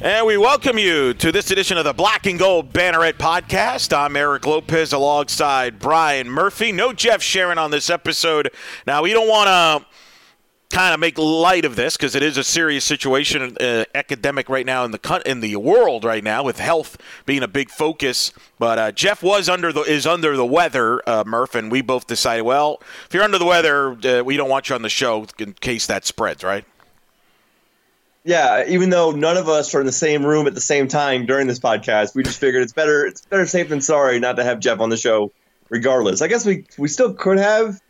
And we welcome you to this edition of the Black and Gold Banneret podcast. I'm Eric Lopez alongside Brian Murphy. No Jeff Sharon on this episode. Now, we don't want to kind of make light of this because it is a serious situation, uh, academic right now in the in the world right now, with health being a big focus. But uh, Jeff was under the is under the weather, uh, Murph, and we both decided, well, if you're under the weather, uh, we don't want you on the show in case that spreads, right? Yeah, even though none of us are in the same room at the same time during this podcast, we just figured it's better it's better safe than sorry not to have Jeff on the show regardless. I guess we we still could have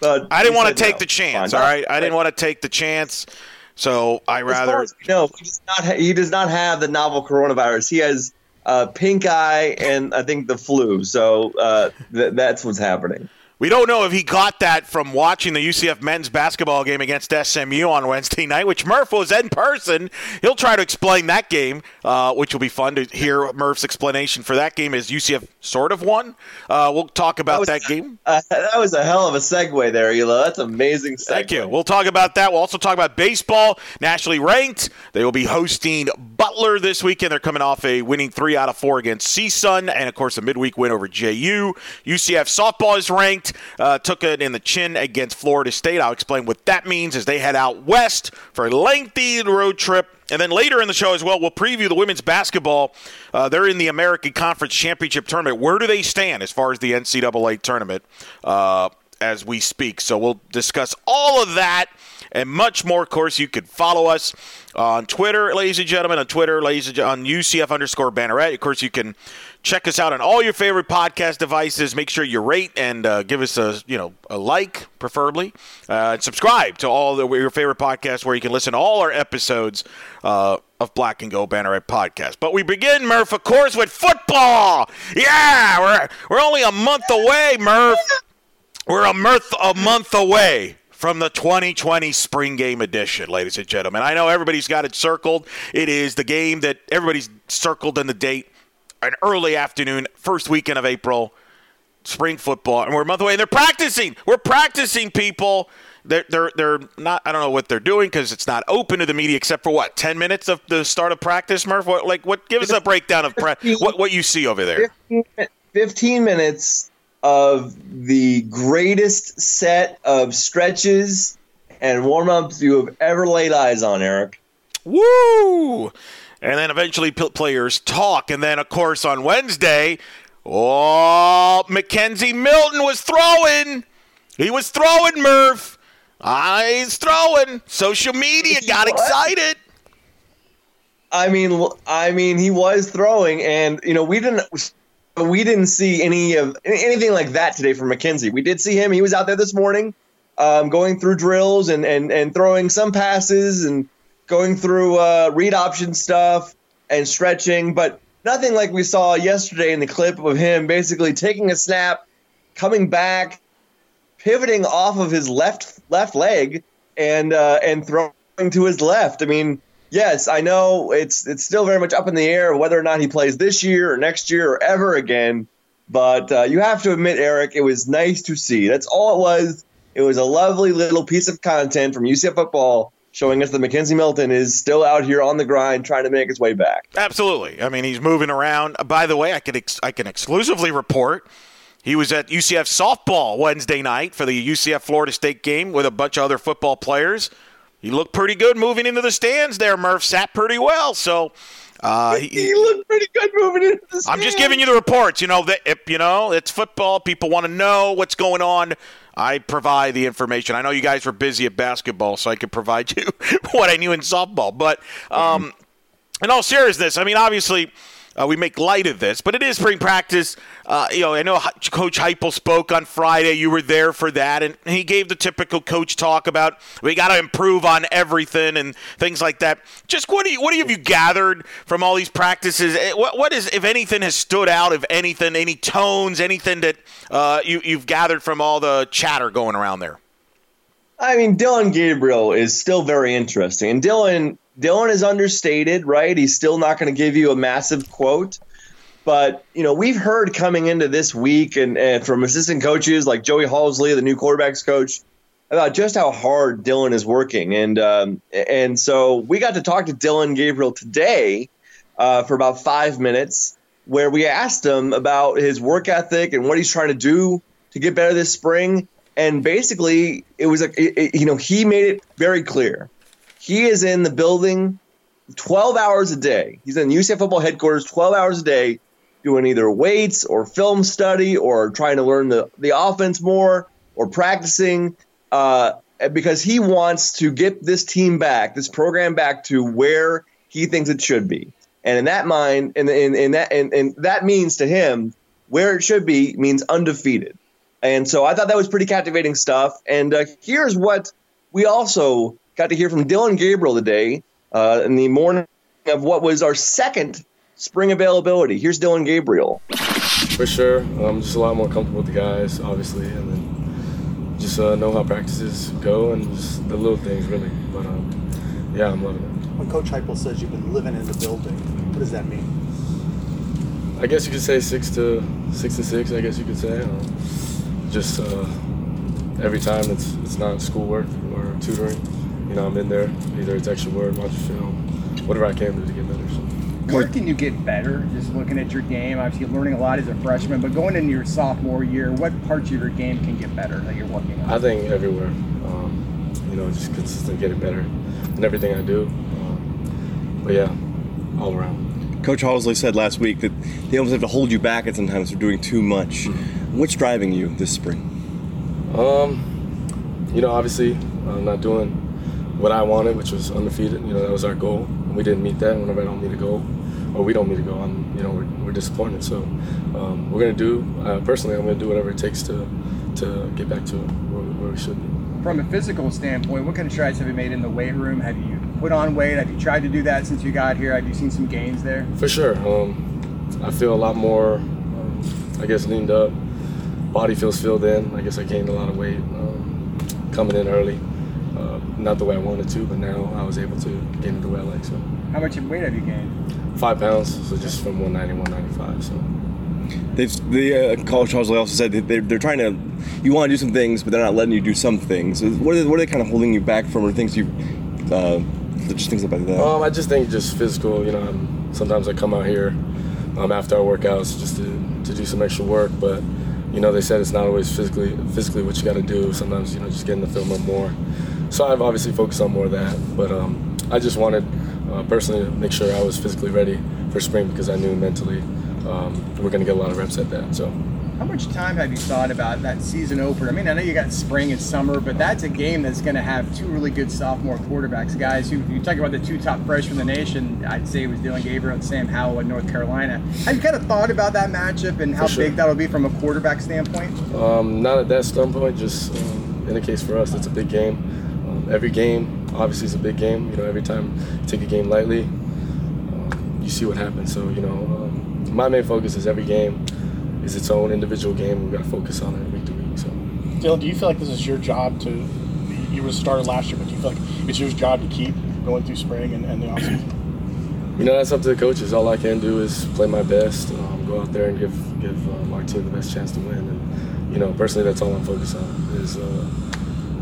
but I didn't want to take no. the chance, Fine. all right? I didn't want to take the chance. So I rather no, he does not ha- he does not have the novel coronavirus. He has uh, pink eye and I think the flu. So uh, th- that's what's happening. We don't know if he got that from watching the UCF men's basketball game against SMU on Wednesday night, which Murph was in person. He'll try to explain that game, uh, which will be fun to hear Murph's explanation for that game as UCF sort of won. Uh, we'll talk about that, that game. Uh, that was a hell of a segue there, Elo. That's amazing. Segue. Thank you. We'll talk about that. We'll also talk about baseball, nationally ranked. They will be hosting Butler this weekend. They're coming off a winning three out of four against CSUN, and of course a midweek win over JU. UCF softball is ranked uh, took it in the chin against Florida State. I'll explain what that means as they head out west for a lengthy road trip. And then later in the show as well, we'll preview the women's basketball. Uh, they're in the American Conference Championship tournament. Where do they stand as far as the NCAA tournament uh, as we speak? So we'll discuss all of that and much more. Of course, you can follow us on Twitter, ladies and gentlemen, on Twitter, ladies and on UCF underscore Banneret. Of course, you can check us out on all your favorite podcast devices. Make sure you rate and uh, give us a you know a like, preferably, uh, and subscribe to all the, your favorite podcasts where you can listen to all our episodes uh, of Black and Gold Banneret podcast. But we begin, Murph, of course, with football. Yeah, we're we're only a month away, Murph. We're a month a month away from the 2020 spring game edition, ladies and gentlemen. I know everybody's got it circled. It is the game that everybody's circled in the date, an early afternoon, first weekend of April, spring football, and we're a month away. And they're practicing. We're practicing, people. They're, they're, they're not, I don't know what they're doing because it's not open to the media except for what, 10 minutes of the start of practice, Murph? What, like, what, give us a breakdown of pra- what, what you see over there. 15, 15 minutes of the greatest set of stretches and warm ups you have ever laid eyes on, Eric. Woo! And then eventually players talk. And then, of course, on Wednesday, oh, McKenzie Milton was throwing. He was throwing, Murph. Ah, he's throwing. Social media got excited. I mean, I mean, he was throwing, and you know, we didn't we didn't see any of anything like that today from McKenzie. We did see him; he was out there this morning, um, going through drills and and and throwing some passes and going through uh, read option stuff and stretching, but nothing like we saw yesterday in the clip of him basically taking a snap, coming back, pivoting off of his left left leg, and uh, and throwing to his left. I mean yes, I know it's it's still very much up in the air whether or not he plays this year or next year or ever again. But uh, you have to admit, Eric, it was nice to see. That's all it was. It was a lovely little piece of content from UCF football showing us that McKenzie Milton is still out here on the grind trying to make his way back. Absolutely. I mean, he's moving around. By the way, I can ex- I can exclusively report he was at UCF softball Wednesday night for the UCF Florida State game with a bunch of other football players. He looked pretty good moving into the stands there, Murph. Sat pretty well. So Uh, he, he, looked pretty good moving into the I'm just giving you the reports. You know that if, you know it's football. People want to know what's going on. I provide the information. I know you guys were busy at basketball, so I could provide you what I knew in softball. But um, in all seriousness, I mean, obviously uh, we make light of this, but it is spring practice. Uh, you know, I know Coach Heupel spoke on Friday. You were there for that, and he gave the typical coach talk about we got to improve on everything and things like that. Just what do you, what have you gathered from all these practices? Eh, what, what is, if anything, has stood out? If anything, any tones, anything that uh, you, you've gathered from all the chatter going around there? I mean, Dillon Gabriel is still very interesting, and Dillon Dillon is understated, right? He's still not going to give you a massive quote. But, you know, we've heard coming into this week and, and from assistant coaches like Joey Halzle, the new quarterbacks coach, about just how hard Dillon is working. And um, and so we got to talk to Dillon Gabriel today uh, for about five minutes, where we asked him about his work ethic and what he's trying to do to get better this spring. And basically, it was like, you know, he made it very clear he is in the building 12 hours a day. He's in UCF football headquarters 12 hours a day doing either weights or film study or trying to learn the, the offense more or practicing uh, because he wants to get this team back, this program back to where he thinks it should be. And in that mind, and, and that and, and that means to him where it should be means undefeated. And so I thought that was pretty captivating stuff. And uh, here's what we also got to hear from Dillon Gabriel today uh, in the morning of what was our second spring availability. Here's Dillon Gabriel. For sure, I'm just a lot more comfortable with the guys, obviously, and then just uh, know how practices go and just the little things, really. But um, yeah, I'm loving it. When Coach Heupel says you've been living in the building, what does that mean? I guess you could say six to six to six. I guess you could say. Um, just uh, every time it's it's not schoolwork or tutoring you know, I'm in there. Either it's extra word, watch film, whatever I can do to get better. So. Where can you get better? Just looking at your game, obviously you're learning a lot as a freshman, but going into your sophomore year, what parts of your game can get better that you're working on? I think everywhere. Um, you know, just consistent getting better in everything I do. Um, but yeah, all around. Coach Halzle said last week that they almost have to hold you back at sometimes for doing too much. Mm-hmm. What's driving you this spring? Um, you know, obviously, I'm not doing what I wanted, which was undefeated. You know, that was our goal. We didn't meet that. Whenever I don't meet a goal, or we don't meet a goal, I'm, you know, we're, we're disappointed. So um, we're gonna do. Uh, personally, I'm gonna do whatever it takes to to get back to where, where, we should be. From a physical standpoint, what kind of strides have you made in the weight room? Have you put on weight? Have you tried to do that since you got here? Have you seen some gains there? For sure. Um, I feel a lot more. Um, I guess leaned up. Body feels filled in. I guess I gained a lot of weight um, coming in early not the way I wanted to, but now I was able to gain it the way I like. So. How much weight have you gained? Five pounds, so just from 190, 195. So. They've, the uh, Coach Halzle also said that they're, they're trying to. You want to do some things, but they're not letting you do some things. What are they, what are they kind of holding you back from, or things you, uh, just things like that? Um, I just think just physical. You know, I'm, sometimes I come out here um, after our workouts just to, to do some extra work, but you know they said it's not always physically physically what you got to do. Sometimes you know just getting the film up more. So I've obviously focused on more of that, but um, I just wanted uh, personally to make sure I was physically ready for spring because I knew mentally um, we're going to get a lot of reps at that. So. How much time have you thought about that season opener? I mean, I know you got spring and summer, but that's a game that's going to have two really good sophomore quarterbacks, guys who you talk about the two top freshmen in the nation. I'd say it was Dillon Gabriel and Sam Howell in North Carolina. Have you kind of thought about that matchup and how sure. big that'll be from a quarterback standpoint? Um, not at that standpoint. Just um, in the case for us, it's a big game every game obviously is a big game. You know, every time you take a game lightly, um, you see what happens. So you know, um, my main focus is every game is its own individual game. We've got to focus on it week to week. So, Dillon, do you feel like this is your job to? You were started last year, but do you feel like it's your job to keep going through spring and, and the offseason? You know, that's up to the coaches. All I can do is play my best, um, go out there and give give uh, my team the best chance to win. And you know, personally, that's all I'm focused on is uh,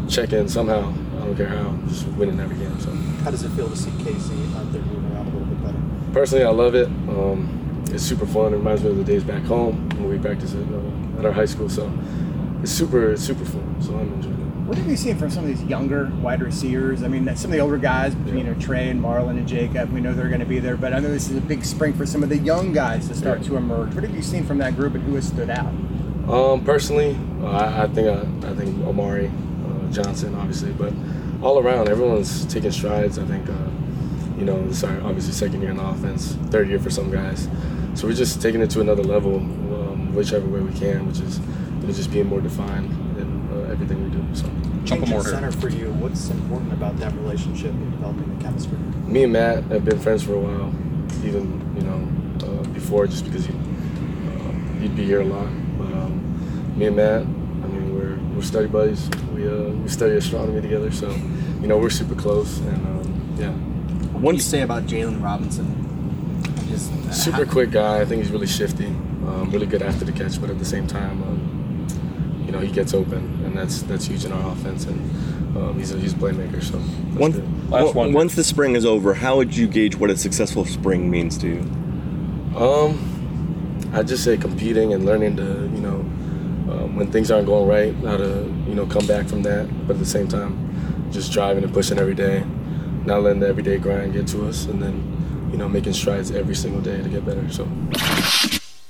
check in somehow I don't care how, just winning every game. So. How does it feel to see Casey out there moving around a little bit better? Personally, I love it. Um, it's super fun. It reminds me of the days back home when we practiced at, uh, at our high school. So it's super, it's super fun. So I'm enjoying it. What have you seen from some of these younger wide receivers? I mean, some of the older guys, you know, Trey and Marlon and Jacob, we know they're going to be there, but I know this is a big spring for some of the young guys to start to emerge. What have you seen from that group and who has stood out? Um, personally, uh, I, I think I, I think Omari uh, Johnson, obviously, but all around, everyone's taking strides. I think, uh, you know, this is our obviously second year in the offense, third year for some guys. So we're just taking it to another level, um, whichever way we can, which is you know, just being more defined in uh, everything we do. So. Change of center for you. What's important about that relationship and developing the chemistry? Me and Matt have been friends for a while, even you know uh, before, just because you uh, you'd be here a lot. But um, me and Matt, I mean, we're we're study buddies. We uh, we study astronomy together, so you know we're super close, and um, yeah. What do you say about Jaylon Robinson? Just uh, Super quick guy. I think he's really shifty, um, really good after the catch, but at the same time, um, you know, he gets open, and that's that's huge in our offense. And um, he's a he's a playmaker, so Once, good. Last one. once the spring is over, how would you gauge what a successful spring means to you? Um, I just say competing and learning to, you know, when things aren't going right, how to, you know, come back from that. But at the same time, just driving and pushing every day, not letting the everyday grind get to us, and then, you know, making strides every single day to get better. So.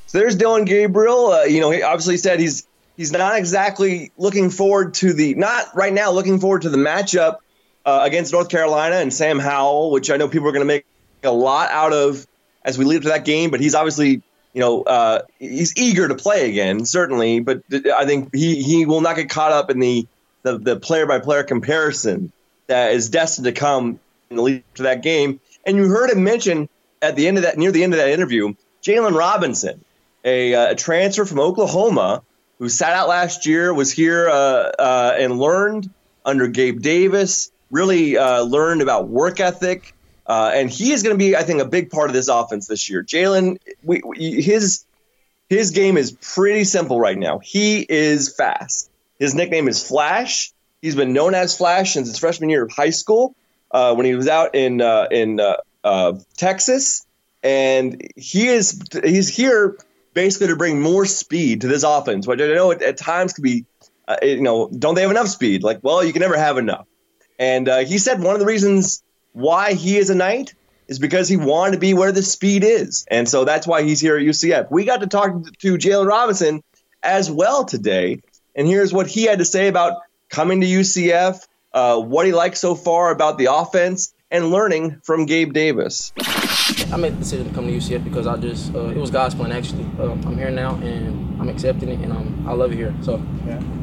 So there's Dillon Gabriel. Uh, you know, he obviously said he's he's not exactly looking forward to the not right now looking forward to the matchup uh, against North Carolina and Sam Howell, which I know people are going to make a lot out of as we lead up to that game. But he's obviously you know uh, he's eager to play again, certainly. But I think he he will not get caught up in the the, the player by player comparison that is destined to come in the lead to that game. And you heard him mention at the end of that near the end of that interview, Jaylon Robinson a, uh, a transfer from Oklahoma who sat out last year, was here uh, uh, and learned under Gabe Davis, really uh, learned about work ethic. Uh, and he is going to be, I think, a big part of this offense this year. Jaylon, his his game is pretty simple right now. He is fast. His nickname is Flash. He's been known as Flash since his freshman year of high school uh, when he was out in uh, in uh, uh, Texas, and he is he's here basically to bring more speed to this offense, which I know at, at times can be, uh, you know, don't they have enough speed? Like, well, you can never have enough. And he said one of the reasons why he is a knight is because he wanted to be where the speed is, and so that's why he's here at UCF. We got to talk to Jaylon Robinson as well today, and here's what he had to say about coming to UCF, uh, what he likes so far about the offense, and learning from Gabe Davis. I made the decision to come to UCF because I just uh, it was God's plan actually. Uh, I'm here now and I'm accepting it and um, I love it here. So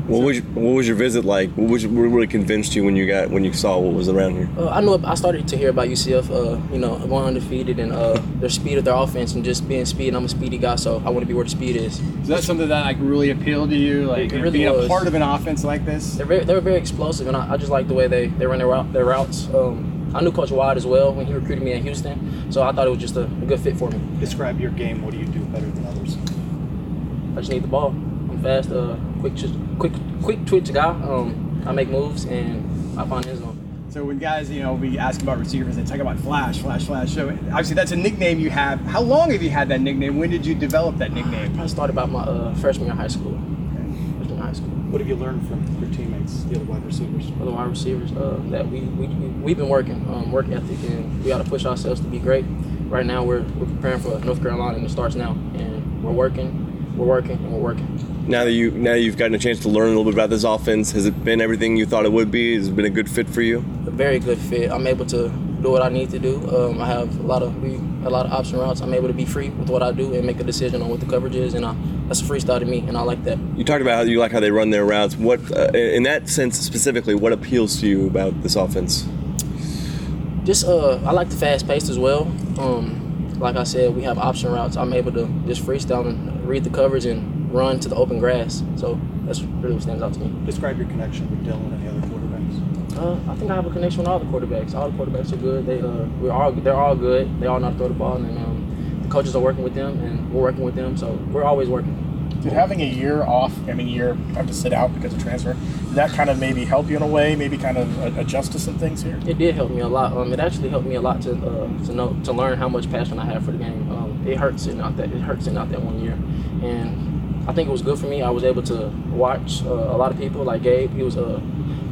What was your, what was your visit like? What was what really convinced you when you got when you saw what was around here? uh, I knew I started to hear about UCF. Uh, you know, going undefeated and uh, their speed of their offense and just being speed. And I'm a speedy guy, so I want to be where the speed is. Is that something that like really appealed to you? Like It really being was. a part of an offense like this? They're very, they're very explosive, and I, I just like the way they, they run their, route, their routes. Um, I knew Coach Wide as well when he recruited me in Houston, so I thought it was just a, a good fit for me. Describe your game. What do you do better than others? I just need the ball. I'm fast, uh, quick, just quick, quick twitch guy. Um, I make moves and I find his zone. So when guys, you know, we ask about receivers, they talk about flash, flash, flash. So obviously that's a nickname you have. How long have you had that nickname? When did you develop that nickname? I started about my uh, freshman year of high school. Freshman year of high school. What have you learned from your teammates, the other wide receivers? Other wide receivers uh, that we we we've been working, um, work ethic, and we got to push ourselves to be great. Right now we're we're preparing for North Carolina, and it starts now, and we're working, we're working, and we're working. Now that you now you've gotten a chance to learn a little bit about this offense, has it been everything you thought it would be? Has it been a good fit for you? a very good fit. I'm able to do what I need to do. Um, I have a lot of we a lot of option routes. I'm able to be free with what I do and make a decision on what the coverage is, and I, that's a freestyle to me, and I like that. You talked about how you like how they run their routes. What, uh, in that sense specifically, what appeals to you about this offense? Just uh, I like the fast pace as well. Um, like I said, we have option routes. I'm able to just freestyle and read the coverage and run to the open grass. So that's really what stands out to me. Describe your connection with Dillon and the other quarterbacks. Uh, I think I have a connection with all the quarterbacks. All the quarterbacks are good. They uh, we're all they're all good. They all know how to throw the ball, and um, the coaches are working with them, and we're working with them. So we're always working. Did having a year off, I mean, year have to sit out because of transfer, did that kind of maybe help you in a way, maybe kind of adjust to some things here? It did help me a lot. Um, it actually helped me a lot to uh, to know to learn how much passion I have for the game. Um, it hurts sitting out that it hurts sitting out that one year, and I think it was good for me. I was able to watch uh, a lot of people like Gabe. He was uh,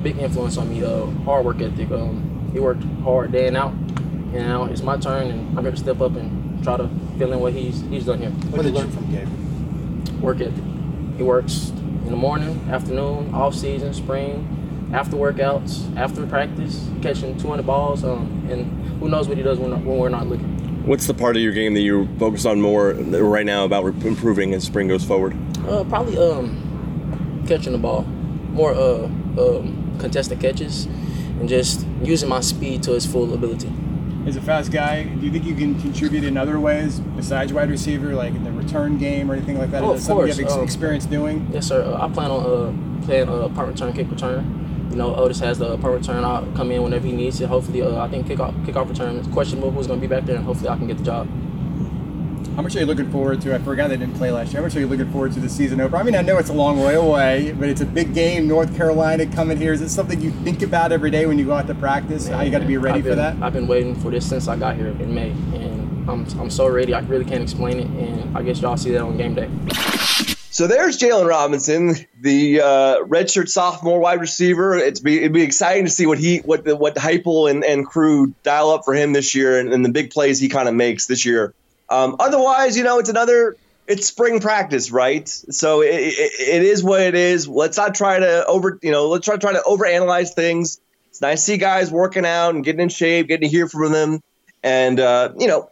big influence on me. Uh, hard work ethic. Um, he worked hard day and out, and now it's my turn, and I'm going to step up and try to fill in what he's he's done here. What did you learn from Gabe? Work ethic. He works in the morning, afternoon, off season, spring, after workouts, after practice, catching 200 balls, um, and who knows what he does when, when we're not looking. What's the part of your game that you're focused on more right now about improving as spring goes forward? Uh, probably um, catching the ball, more uh, um, contested catches, and just using my speed to its full ability. As a fast guy, do you think you can contribute in other ways besides wide receiver, like in the return game or anything like that? Oh, Is of that course. you have ex- Um, experience doing? Yes, sir. Uh, I plan on uh, playing uh, punt return, kick return. You know, Otis has the punt return. I'll come in whenever he needs it. Hopefully, uh, I think kickoff kickoff return is questionable who's going to be back there, and hopefully, I can get the job. How much are you looking forward to? I forgot they didn't play last year. How much are you looking forward to the season opener? I mean, I know it's a long way away, but it's a big game. North Carolina coming here. Is it something you think about every day when you go out to practice? How you got to be ready been, for that? I've been waiting for this since I got here in May, and I'm I'm so ready. I really can't explain it, and I guess y'all see that on game day. So there's Jaylon Robinson, the uh, redshirt sophomore wide receiver. It's be it'd be exciting to see what he what the, what Heupel and, and crew dial up for him this year and, and the big plays he kind of makes this year. Um, otherwise, you know, it's another it's spring practice, right? So it, it, it is what it is. Let's not try to over you know let's try to try to overanalyze things. It's nice to see guys working out and getting in shape, getting to hear from them, and uh, you know,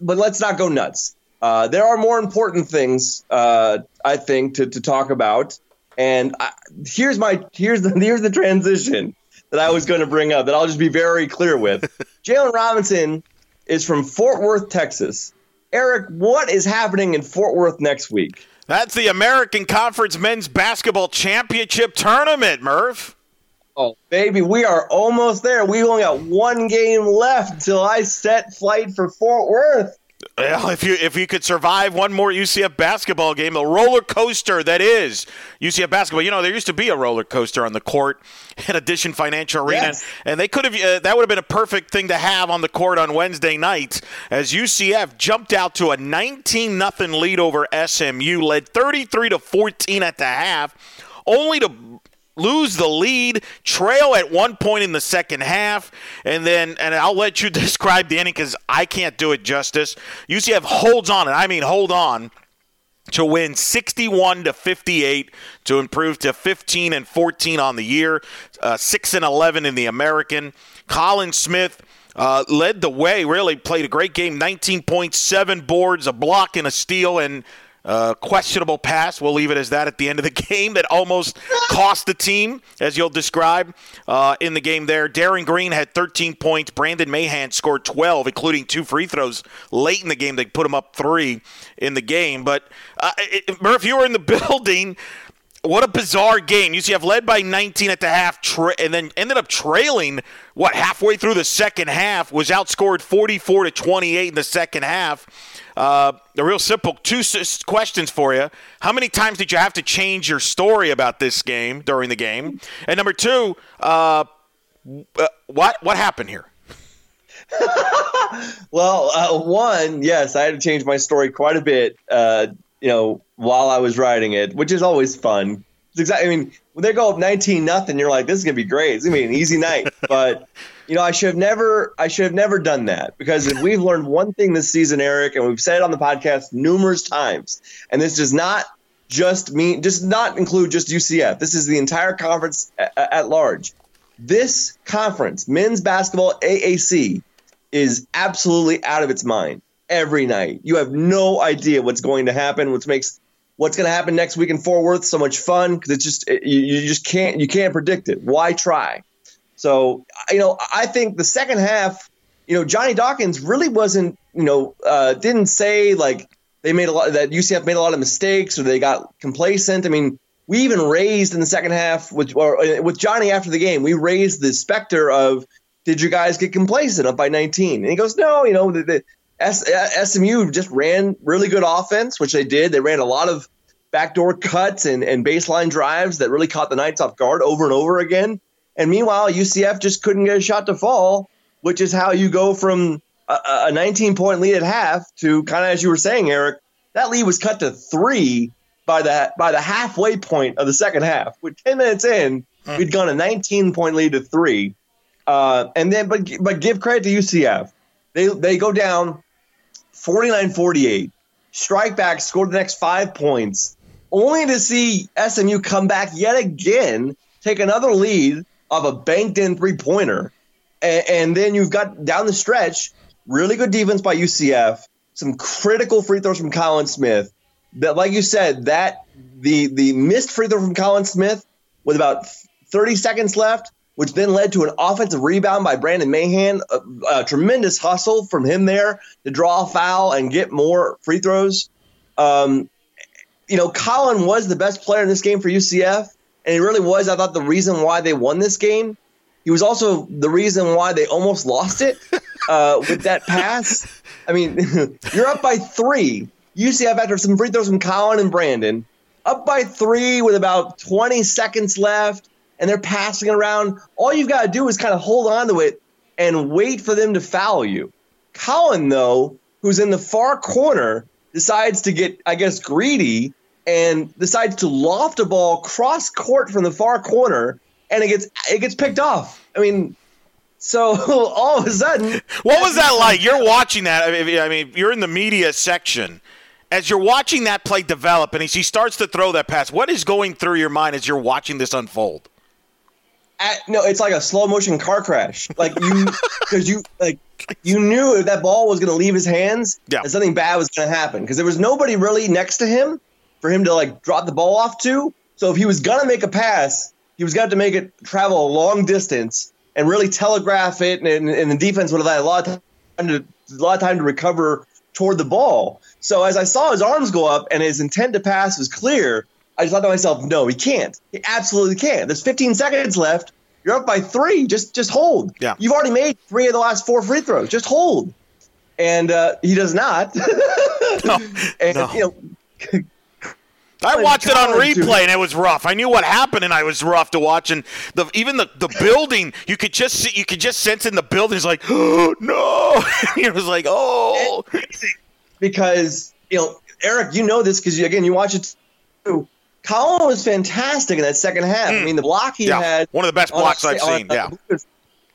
but let's not go nuts. Uh, there are more important things, uh, I think, to, to talk about. And I, here's my here's the here's the transition that I was going to bring up that I'll just be very clear with. Jaylon Robinson is from Fort Worth, Texas. Eric, what is happening in Fort Worth next week? That's the American Conference Men's Basketball Championship Tournament, Murph. Oh, baby, we are almost there. We only got one game left until I set flight for Fort Worth. Well, if you if you could survive one more UCF basketball game, the roller coaster that is UCF basketball. You know, there used to be a roller coaster on the court at Addition Financial Arena, Yes. and they could have uh, that would have been a perfect thing to have on the court on Wednesday night as UCF jumped out to a 19 nothing lead over SMU, led 33 to 14 at the half, only to lose the lead, trail at one point in the second half, and then and I'll let you describe the inning because I can't do it justice. UCF holds on, and I mean hold on. To win 61 to 58 to improve to 15 and 14 on the year, uh, 6 and 11 in the American. Collin Smith uh, led the way, really played a great game 19 points, seven boards, a block, and a steal, and uh, questionable pass. We'll leave it as that at the end of the game that almost cost the team, as you'll describe uh, in the game there. Darin Green had 13 points. Brandon Mahan scored 12, including two free throws late in the game. They put him up three in the game. But uh, it, Murph, you were in the building. What a bizarre game. UCF led by 19 at the half tra- and then ended up trailing, what, halfway through the second half, was outscored 44 to 28 in the second half. Uh, a real simple two questions for you. How many times did you have to change your story about this game during the game? And number two, uh, uh, what what happened here? Well, uh, one, yes, I had to change my story quite a bit. Uh, you know, while I was writing it, which is always fun. It's exactly. I mean, when they go up nineteen nothing, you're like, this is gonna be great. It's gonna be an easy night. But you know, I should have never, I should have never done that because if we've learned one thing this season, Eric, and we've said it on the podcast numerous times, and this does not just mean, does not include just UCF. This is the entire conference at, at large. This conference, men's basketball AAC, is absolutely out of its mind every night. You have no idea what's going to happen, which makes what's going to happen next week in Fort Worth so much fun because it's just you, you just can't you can't predict it. Why try? So you know, I think the second half, you know, Johnny Dawkins really wasn't you know uh, didn't say like they made a lot that UCF made a lot of mistakes or they got complacent. I mean. We even raised in the second half with or uh, with Johnny after the game. We raised the specter of did you guys get complacent up by 19? And he goes, no, you know, the, SMU just ran really good offense, which they did. They ran a lot of backdoor cuts and, and baseline drives that really caught the Knights off guard over and over again. And meanwhile, UCF just couldn't get a shot to fall, which is how you go from a, a 19 point lead at half to kind of as you were saying, Eric, that lead was cut to three by the by the halfway point of the second half. With 10 minutes in, we'd gone a 19 point lead to three. Uh, and then, but but give credit to UCF. They they go down 49-48. Strike back, scored the next five points, only to see SMU come back yet again, take another lead of a banked in three pointer, and, and then you've got down the stretch really good defense by UCF, some critical free throws from Collin Smith. That, like you said, that the the missed free throw from Collin Smith with about 30 seconds left, which then led to an offensive rebound by Brandon Mahan. A, a tremendous hustle from him there to draw a foul and get more free throws. Um, you know, Collin was the best player in this game for UCF, and he really was. I thought the reason why they won this game. He was also the reason why they almost lost it uh, with that pass. I mean, you're up by three. UCF after some free throws from Collin and Brandon, up by three with about 20 seconds left, and they're passing around. All you've got to do is kind of hold on to it and wait for them to foul you. Collin, though, who's in the far corner, decides to get, I guess, greedy and decides to loft a ball cross court from the far corner, and it gets it gets picked off. I mean, so all of a sudden, what was that like? You're watching that. I mean, you're in the media section. As you're watching that play develop, and he starts to throw that pass, what is going through your mind as you're watching this unfold? At, no, it's like a slow motion car crash. Like you, because you like you knew if that ball was going to leave his hands, yeah. that something bad was going to happen. Because there was nobody really next to him for him to like drop the ball off to. So if he was going to make a pass, he was going to make it travel a long distance and really telegraph it, and, and the defense would have had a lot of time to a lot of time to recover toward the ball. So as I saw his arms go up and his intent to pass was clear, I just thought to myself, no, he can't. He absolutely can't. There's 15 seconds left. You're up by three. Just just hold. Yeah. You've already made three of the last four free throws. Just hold. And uh, he does not. no, and, no. You know, I watched it on replay and it was rough. I knew what happened and I was rough to watch. And the even the, the building, you could just see, you could just sense in the building. It's like, oh no! it was like, oh, because you know, Eric, you know this because again, you watch it too. Collin was fantastic in that second half. Mm. I mean, the block he yeah. had one of the best blocks I've on, seen. yeah,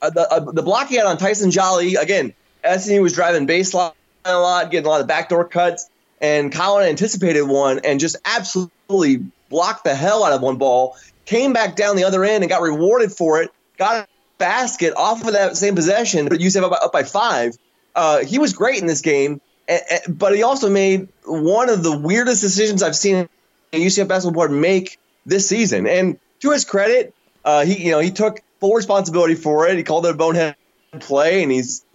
uh, the uh, the block he had on Tyson Jolly again. SMU was driving baseline a lot, getting a lot of backdoor cuts and Collin anticipated one and just absolutely blocked the hell out of one ball. Came back down the other end and got rewarded for it. Got a basket off of that same possession, but UCF up, up by five. Uh, he was great in this game, and, and, but he also made one of the weirdest decisions I've seen UCF basketball board make this season. And to his credit, uh, he you know he took full responsibility for it. He called it a bonehead play, and he's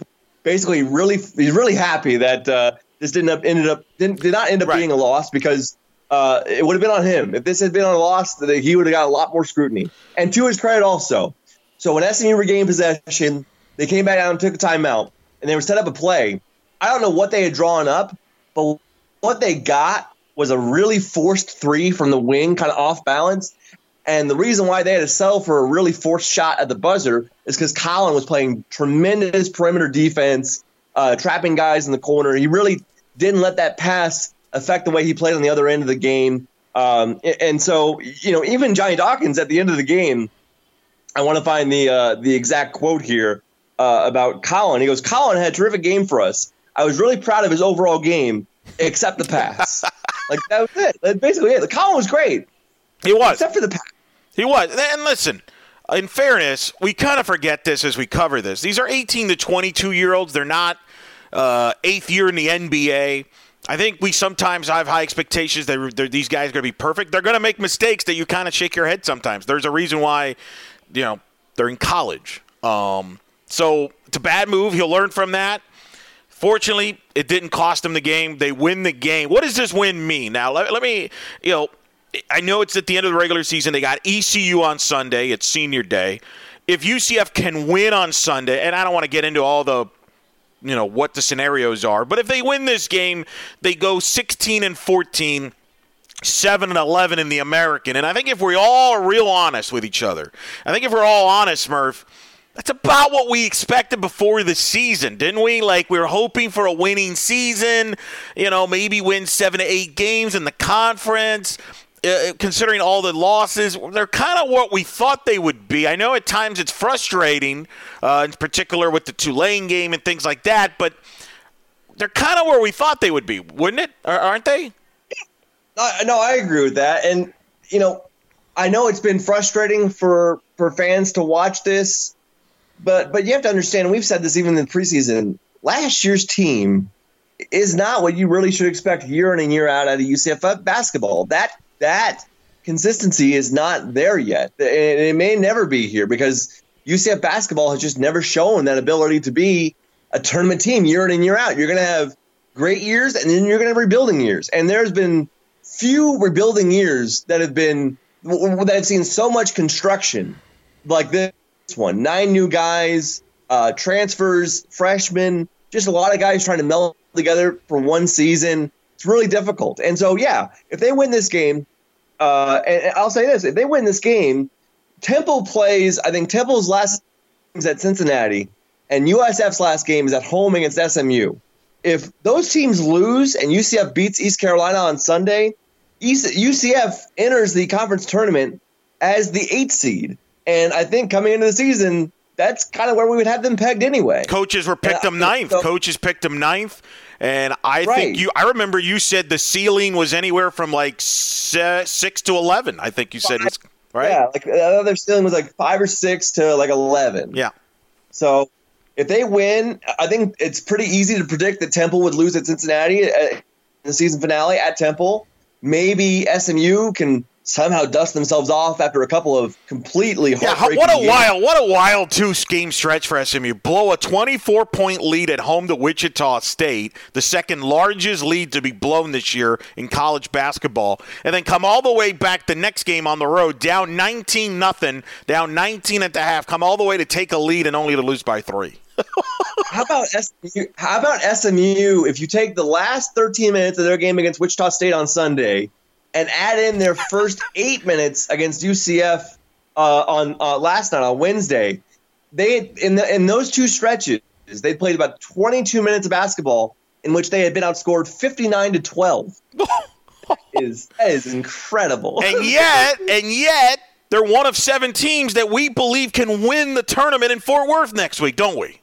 basically really he's really happy that uh, this didn't up, ended up didn't, did not end up right. being a loss because uh, it would have been on him. If this had been on a loss, that he would have got a lot more scrutiny. And to his credit, also, so when SMU regained possession, they came back down and took a timeout, and they were set up a play. I don't know what they had drawn up, but what they got was a really forced three from the wing, kind of off balance. And the reason why they had to settle for a really forced shot at the buzzer is because Collin was playing tremendous perimeter defense, uh, trapping guys in the corner. He really didn't let that pass affect the way he played on the other end of the game. Um, and so, you know, even Johnny Dawkins at the end of the game, I want to find the uh, the exact quote here uh, about Collin. He goes, "Collin had a terrific game for us. I was really proud of his overall game, except the pass. like that was it. That's basically it. The Collin was great. He was, except for the pack. He was. And listen, in fairness, we kind of forget this as we cover this. These are 18 to 22 year olds. They're not uh, eighth year in the NBA. I think we sometimes have high expectations that these guys are going to be perfect. They're going to make mistakes that you kind of shake your head sometimes. There's a reason why, you know, they're in college. Um, so it's a bad move. He'll learn from that. Fortunately, it didn't cost them the game. They win the game. What does this win mean? Now, let, let me, you know, I know it's at the end of the regular season. They got ECU on Sunday. It's senior day. If UCF can win on Sunday, and I don't want to get into all the you know what the scenarios are. But if they win this game, they go 16 and 14. 7 and 11 in the American. And I think if we're all real honest with each other, I think if we're all honest, Murph, that's about what we expected before the season, didn't we? Like we were hoping for a winning season, you know, maybe win 7 to 8 games in the conference. uh, considering all the losses, they're kind of what we thought they would be. I know at times it's frustrating, uh, in particular with the Tulane game and things like that, but they're kind of where we thought they would be, wouldn't it? Aren't they? no, I agree with that. And, you know, I know it's been frustrating for, for fans to watch this, but but you have to understand, we've said this even in the preseason, last year's team is not what you really should expect year in and year out out of UCF basketball. That that consistency is not there yet. And it may never be here because UCF basketball has just never shown that ability to be a tournament team year in and year out. You're going to have great years and then you're going to have rebuilding years. And there's been few rebuilding years that have been that have seen so much construction like this one. Nine new guys, uh, transfers, freshmen, just a lot of guys trying to meld together for one season. It's really difficult. And so, yeah, if they win this game, uh, and I'll say this: if they win this game, Temple plays. I think Temple's last game is at Cincinnati, and USF's last game is at home against SMU. If those teams lose and UCF beats East Carolina on Sunday, UCF enters the conference tournament as the eighth seed. And I think coming into the season, that's kind of where we would have them pegged anyway. Coaches were picked them ninth. So, Coaches picked them ninth. And I right. think you, I remember you said the ceiling was anywhere from like six to 11. I think you said, right? Yeah. Like the other ceiling was like five or six to like 11. Yeah. So if they win, I think it's pretty easy to predict that Temple would lose at Cincinnati uh, in the season finale at Temple. Maybe SMU can somehow dust themselves off after a couple of completely yeah, what a games. wild what a wild two game stretch for SMU. Blow a 24 point lead at home to Wichita State, the second largest lead to be blown this year in college basketball, and then come all the way back the next game on the road down 19 nothing, down 19 at the half, come all the way to take a lead and only to lose by 3. how about SMU? How about SMU? If you take the last 13 minutes of their game against Wichita State on Sunday, and add in their first eight minutes against UCF uh, on uh, last night on Wednesday, they in the, in those two stretches they played about 22 minutes of basketball in which they had been outscored 59 to 12. is that is incredible. And yet, and yet, they're one of seven teams that we believe can win the tournament in Fort Worth next week, don't we?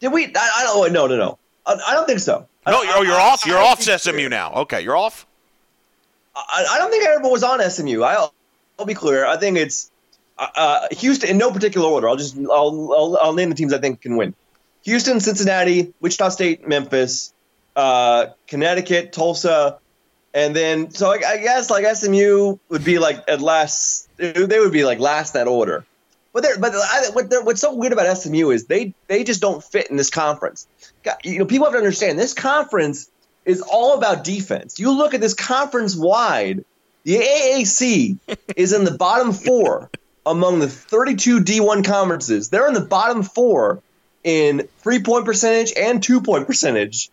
Did we? I, I don't. No, no, no. I, I don't think so. No, oh, you're, you're off. You're off SMU now. Okay, you're off. I, I don't think everyone was on SMU. I'll, I'll be clear. I think it's uh, uh, Houston in no particular order. I'll just I'll, I'll, I'll name the teams I think can win: Houston, Cincinnati, Wichita State, Memphis, uh, Connecticut, Tulsa, and then so I, I, guess like SMU would be like at last. They would be like last that order. But they're, but I, what they're, what's so weird about SMU is they they just don't fit in this conference. You know, people have to understand this conference is all about defense. You look at this conference wide, the AAC is in the bottom four among the 32 D1 conferences. They're in the bottom four in three point percentage and two point percentage.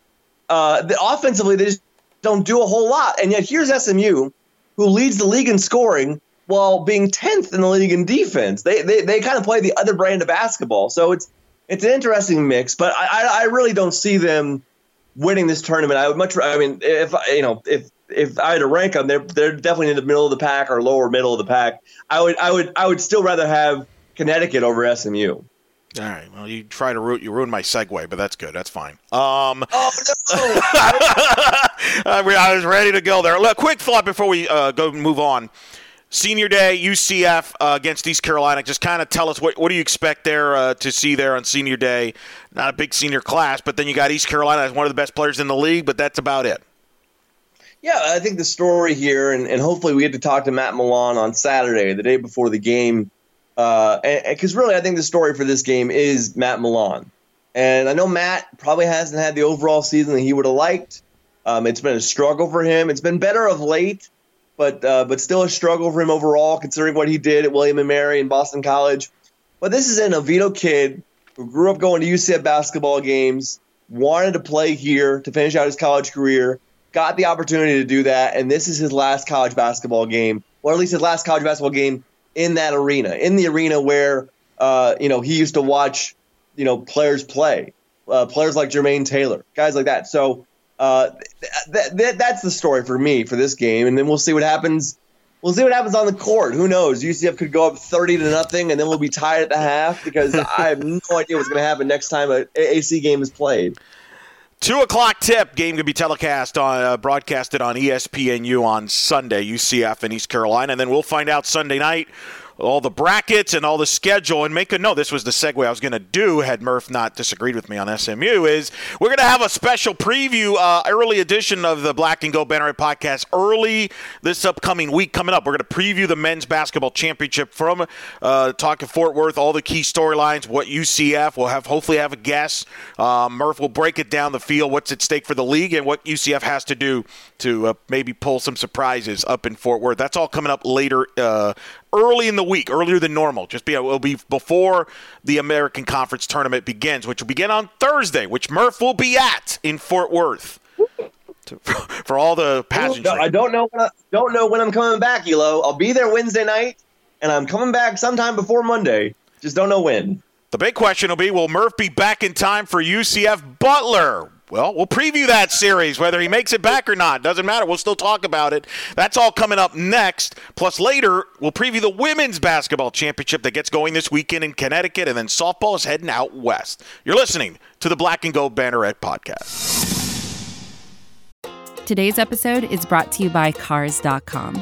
Uh, the, offensively, they just don't do a whole lot. And yet, here's SMU, who leads the league in scoring while being 10th in the league in defense. They, they, they kind of play the other brand of basketball. So it's it's an interesting mix, but I, I really don't see them winning this tournament. I would much. I mean, if you know, if if I had to rank them, they're they're definitely in the middle of the pack or lower middle of the pack. I would I would I would still rather have Connecticut over SMU. All right. Well, you try to root. You ruined my segue, but that's good. That's fine. Um, oh no! I was ready to go there. Look, quick thought before we uh, go move on. Senior Day, UCF uh, against East Carolina. Just kind of tell us what, what do you expect there uh, to see there on Senior Day? Not a big senior class, but then you got East Carolina as one of the best players in the league, but that's about it. Yeah, I think the story here, and, and hopefully we get to talk to Matt Milon on Saturday, the day before the game, because uh, really I think the story for this game is Matt Milon. And I know Matt probably hasn't had the overall season that he would have liked. Um, it's been a struggle for him. It's been better of late but uh, but still a struggle for him overall, considering what he did at William and Mary and Boston College. But this is an Oviedo kid who grew up going to UCF basketball games, wanted to play here to finish out his college career, got the opportunity to do that, and this is his last college basketball game, or at least his last college basketball game in that arena, in the arena where uh, you know he used to watch you know players play, uh, players like Jermaine Taylor, guys like that. So uh, th- th- that's the story for me for this game, and then we'll see what happens we'll see what happens on the court. Who knows? UCF could go up thirty to nothing, and then we'll be tied at the half because I have no idea what's going to happen next time a AC game is played. Two o'clock tip game could be telecast on uh, broadcasted on ESPNU on Sunday, UCF and East Carolina, and then we'll find out Sunday night all the brackets and all the schedule and make a note. This was the segue I was going to do had Murph not disagreed with me on SMU. Is we're going to have a special preview, uh, early edition of the Black and Gold Banneret podcast early this upcoming week coming up. We're going to preview the men's basketball championship from uh, talking Fort Worth, all the key storylines, what UCF. We'll have hopefully have a guest. Uh, Murph will break it down the field, what's at stake for the league, and what UCF has to do to uh, maybe pull some surprises up in Fort Worth. That's all coming up later uh, early in the week, earlier than normal. Just be it'll be before the American Conference tournament begins, which will begin on Thursday, which Murph will be at in Fort Worth. To, for all the pageantry. I don't know. When I, don't know when I'm coming back, Elo. I'll be there Wednesday night, and I'm coming back sometime before Monday. Just don't know when. The big question will be: Will Murph be back in time for UCF Butler? Well, we'll preview that series, whether he makes it back or not. Doesn't matter. We'll still talk about it. That's all coming up next. Plus, later, we'll preview the women's basketball championship that gets going this weekend in Connecticut, and then softball is heading out west. You're listening to the Black and Gold Banneret podcast. Today's episode is brought to you by Cars.com.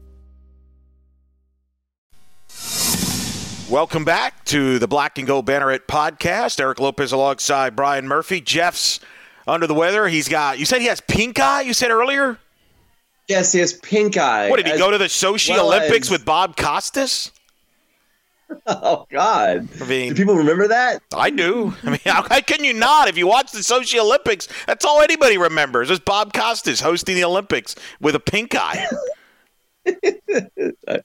Welcome back to the Black and Gold Banneret podcast. Eric Lopez alongside Brian Murphy. Jeff's under the weather. He's got, you said he has pink eye, you said earlier? Yes, he has pink eye. What, did he As go to the Sochi well Olympics as- with Bob Costas? Oh God! I mean, Do people remember that? I do. I mean, how, how can you not? If you watch the Sochi Olympics, that's all anybody remembers is Bob Costas hosting the Olympics with a pink eye. I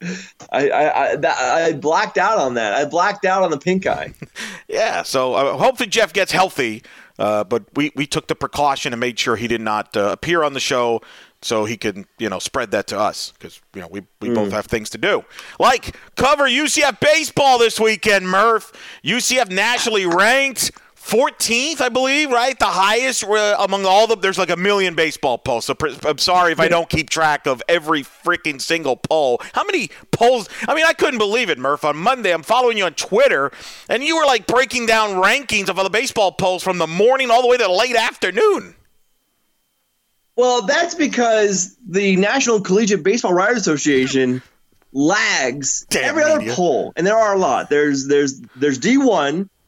I I, that, I blacked out on that. I blacked out on the pink eye. Yeah, so uh, hopefully Jeff gets healthy. Uh, but we, we took the precaution and made sure he did not uh, appear on the show so he could, you know, spread that to us because, you know, we, we both have things to do. Like cover UCF baseball this weekend, Murph. UCF nationally ranked 14th, I believe, right? The highest uh, among all the. There's like a million baseball polls. So pr- I'm sorry if I don't keep track of every freaking single poll. How many polls? I mean, I couldn't believe it, Murph. On Monday, I'm following you on Twitter, and you were like breaking down rankings of all the baseball polls from the morning all the way to the late afternoon. Well, that's because the National Collegiate Baseball Writers Association lags Damn every other poll, and there are a lot. There's there's there's D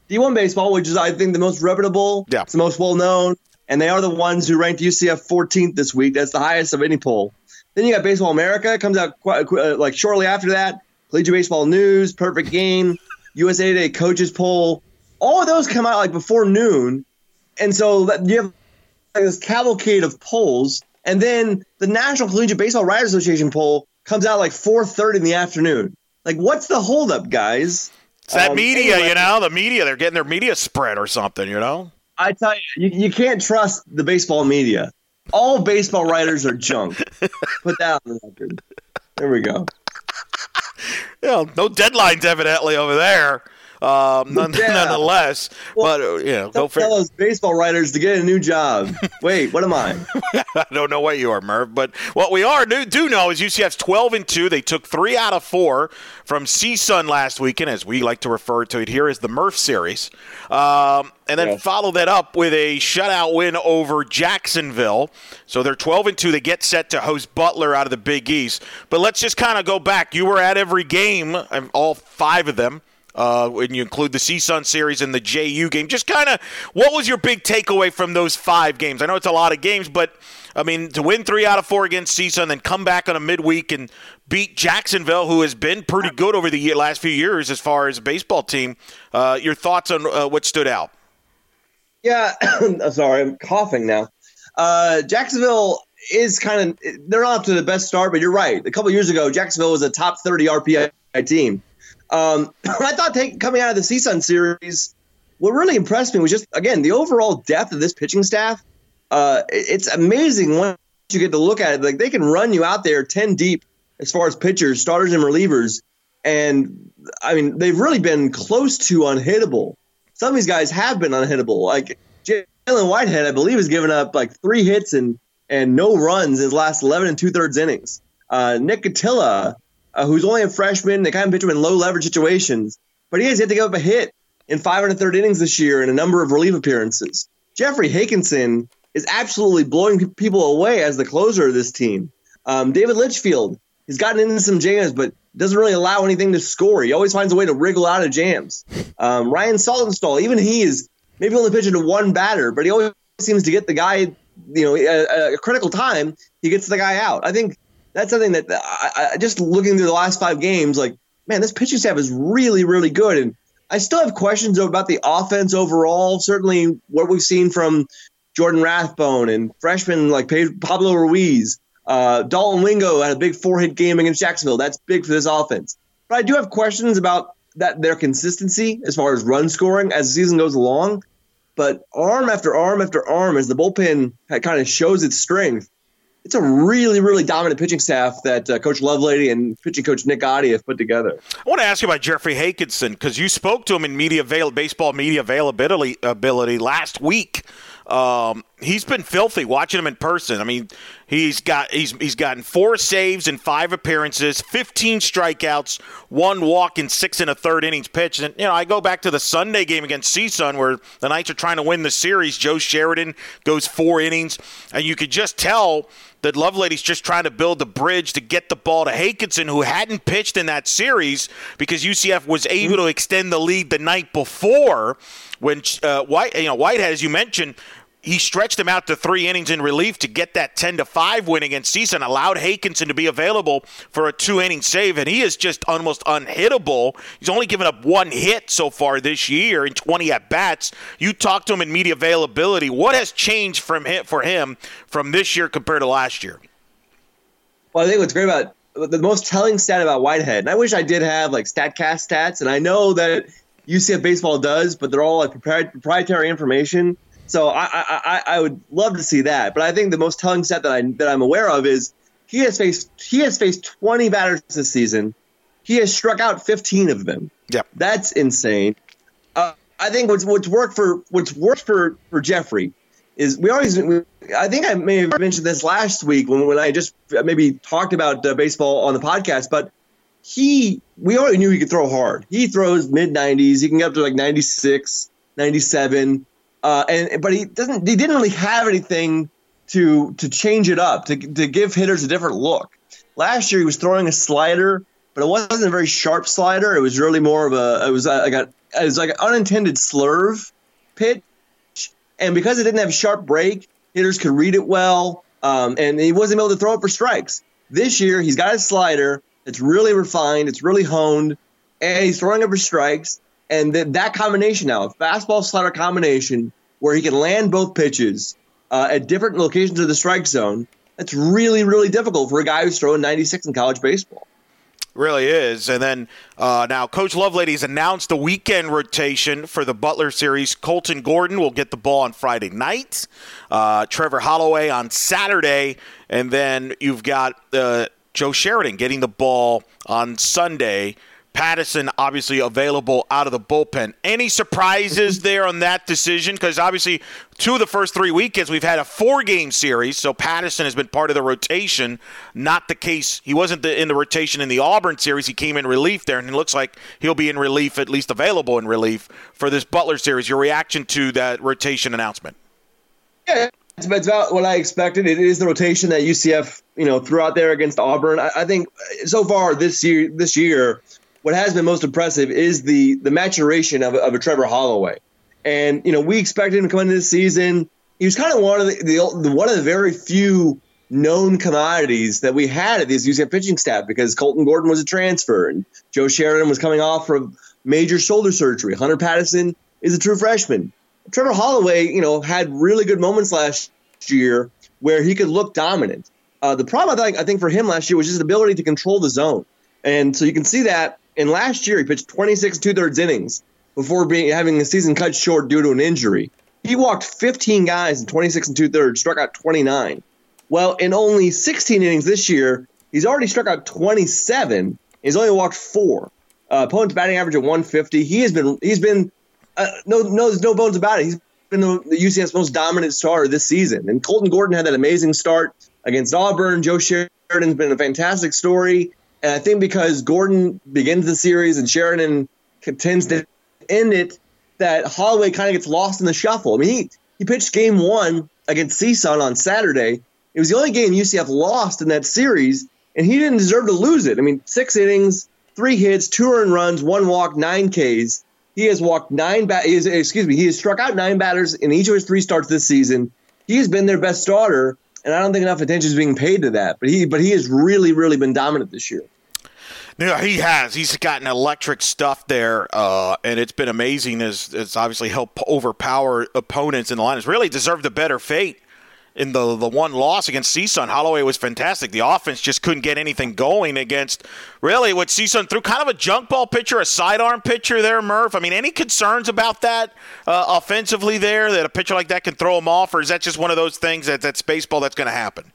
one D one baseball, which is I think the most reputable. Yeah. it's the most well known, and they are the ones who ranked UCF 14th this week. That's the highest of any poll. Then you got Baseball America it comes out quite, uh, like shortly after that. Collegiate Baseball News, Perfect Game, USA Today Coaches Poll. All of those come out like before noon, and so that you have like this cavalcade of polls, and then the National Collegiate Baseball Writers Association poll comes out like 4:30 in the afternoon. Like, what's the holdup, guys? It's that Um, media, anyway. you know, the media. They're getting their media spread or something, you know. I tell you, you, you can't trust the baseball media. All baseball writers are junk. Put that on the record. There we go. Yeah, no deadlines evidently over there. Um, none, Yeah. nonetheless, Well, but uh, you know, go for. tell those baseball writers to get a new job. Wait, what am I? I don't know what you are, Murph, but what we are do, do know is UCF's 12 and 2. They took three out of four from CSUN last weekend, as we like to refer to it here as the Murph series. Um, and then Yeah. follow that up with a shutout win over Jacksonville. So they're 12 and 2. They get set to host Butler out of the Big East. But let's just kind of go back. You were at every game, all five of them. Uh, when you include the CSUN series and the JU game, just kind of what was your big takeaway from those five games? I know it's a lot of games, but I mean to win three out of four against CSUN, and then come back on a midweek and beat Jacksonville, who has been pretty good over the last few years as far as a baseball team. Uh, your thoughts on uh, what stood out? Yeah, sorry, I'm coughing now. Uh, Jacksonville, is kind of they're not up to the best start, but you're right. A couple years ago, Jacksonville was a top 30 RPI team. Um, I thought take, coming out of the CSUN series, what really impressed me was just again the overall depth of this pitching staff. Uh, it's amazing once you get to look at it. Like they can run you out there 10 deep as far as pitchers, starters, and relievers. And I mean, they've really been close to unhittable. Some of these guys have been unhittable. Like Jalen Whitehead, I believe, has given up like three hits and and no runs his last 11 and two thirds innings. Uh, Nick Catilla, uh, who's only a freshman, they kind of pitch him in low leverage situations, but he has yet to give up a hit in five and a third innings this year in a number of relief appearances. Jeffrey Hakinson is absolutely blowing people away as the closer of this team. Um, David Litchfield, he's gotten into some jams, but doesn't really allow anything to score. He always finds a way to wriggle out of jams. Um, Ryan Saltonstall, even he is maybe only pitching to one batter, but he always seems to get the guy, you know, a critical time, he gets the guy out. I think that's something that I, I, just looking through the last five games, like, man, this pitching staff is really, really good. And I still have questions about the offense overall. Certainly what we've seen from Jordan Rathbone and freshmen like Pablo Ruiz. Uh, Dalton Wingo had a big four hit game against Jacksonville. That's big for this offense. But I do have questions about that their consistency as far as run scoring as the season goes along. But arm after arm after arm, as the bullpen kind of shows its strength, it's a really, really dominant pitching staff that uh, Coach Lovelady and pitching coach Nick Gotti have put together. I want to ask you about Jeffrey Hakinson because you spoke to him in media avail- baseball media availability ability last week. Um, he's been filthy watching him in person. I mean, he's got he's he's gotten four saves in five appearances, 15 strikeouts, one walk in six and a third innings pitched. And you know, I go back to the Sunday game against CSUN where the Knights are trying to win the series. Joe Sheridan goes four innings, and you could just tell that Lovelady's just trying to build the bridge to get the ball to Hakinson, who hadn't pitched in that series because UCF was able to extend the lead the night before when uh, White, you know, Whitehead, as you mentioned, he stretched him out to three innings in relief to get that 10 to 5 win against CSUN, allowed Hakinson to be available for a two inning save, and he is just almost unhittable. He's only given up one hit so far this year in 20 at bats. You talked to him in media availability. What has changed from him, for him from this year compared to last year? Well, I think what's great about the most telling stat about Whitehead, and I wish I did have like StatCast stats, and I know that UCF baseball does, but they're all like proprietary information so I, I, I would love to see that. But I think the most telling stat that I that I'm aware of is he has faced he has faced 20 batters this season. He has struck out 15 of them. Yeah, that's insane. Uh, I think what's what's worked for what's worked for for Jeffrey is we always. We, I think I may have mentioned this last week when when I just maybe talked about uh, baseball on the podcast, but he we already knew he could throw hard. He throws mid 90s. He can get up to like 96, 97. Uh, and but he doesn't. He didn't really have anything to to change it up to to give hitters a different look. Last year he was throwing a slider, but it wasn't a very sharp slider. It was really more of a. It was like a. It was like an unintended slurve pitch, and because it didn't have a sharp break, hitters could read it well, um, and he wasn't able to throw it for strikes. This year he's got a slider. It's really refined. It's really honed, and he's throwing it for strikes. And that that combination now, a fastball slider combination where he can land both pitches uh, at different locations of the strike zone, that's really, really difficult for a guy who's throwing 96 in college baseball. Really is. And then uh, now, Coach Lovelady's announced the weekend rotation for the Butler series. Colton Gordon will get the ball on Friday night, uh, Trevor Holloway on Saturday, and then you've got uh, Joe Sheridan getting the ball on Sunday. Pattison obviously available out of the bullpen. Any surprises there on that decision? Because obviously, two of the first three weekends we've had a four-game series, so Pattison has been part of the rotation. Not the case. He wasn't the, in the rotation in the Auburn series. He came in relief there, and it looks like he'll be in relief, at least available in relief for this Butler series. Your reaction to that rotation announcement? Yeah, it's about what I expected. It is the rotation that UCF, you know, threw out there against Auburn. I, I think so far this year, this year what has been most impressive is the the maturation of, of a Trevor Holloway. And you know, we expected him to come into the season. He was kind of one of the, the, one of the very few known commodities that we had at this UCF pitching staff because Colton Gordon was a transfer and Joe Sheridan was coming off from major shoulder surgery. Hunter Pattison is a true freshman. Trevor Holloway, you know, had really good moments last year, where he could look dominant. Uh, the problem I think I think for him last year was just his ability to control the zone, and so you can see that. In last year, he pitched 26 two thirds innings before being having the season cut short due to an injury. He walked 15 guys in 26 and two thirds, struck out 29. Well, in only 16 innings this year, he's already struck out 27. He's only walked four. Uh, opponent's batting average at 150. He has been he's been uh, no no there's no bones about it. He's been the, the most dominant starter this season. And Colton Gordon had that amazing start against Auburn. Joe Sheridan's been a fantastic story. And I think because Gordon begins the series and Sheridan tends to end it, that Holloway kind of gets lost in the shuffle. I mean, he, he pitched game one against CSUN on Saturday. It was the only game UCF lost in that series, and he didn't deserve to lose it. I mean, six innings, three hits, two earned runs, one walk, nine Ks. He has walked nine bat. Excuse me. He has struck out nine batters in each of his three starts this season. He has been their best starter, and I don't think enough attention is being paid to that. But he, but he has really, really been dominant this year. Yeah, he has. He's gotten electric stuff there, uh, and it's been amazing. As it's obviously helped overpower opponents in the line. Has really deserved a better fate in the the one loss against CSUN. Holloway was fantastic. The offense just couldn't get anything going against really what CSUN threw. Kind of a junk ball pitcher, a sidearm pitcher there, Murph. I mean, any concerns about that uh, offensively there? That a pitcher like that can throw them off, or is that just one of those things that that's baseball that's going to happen?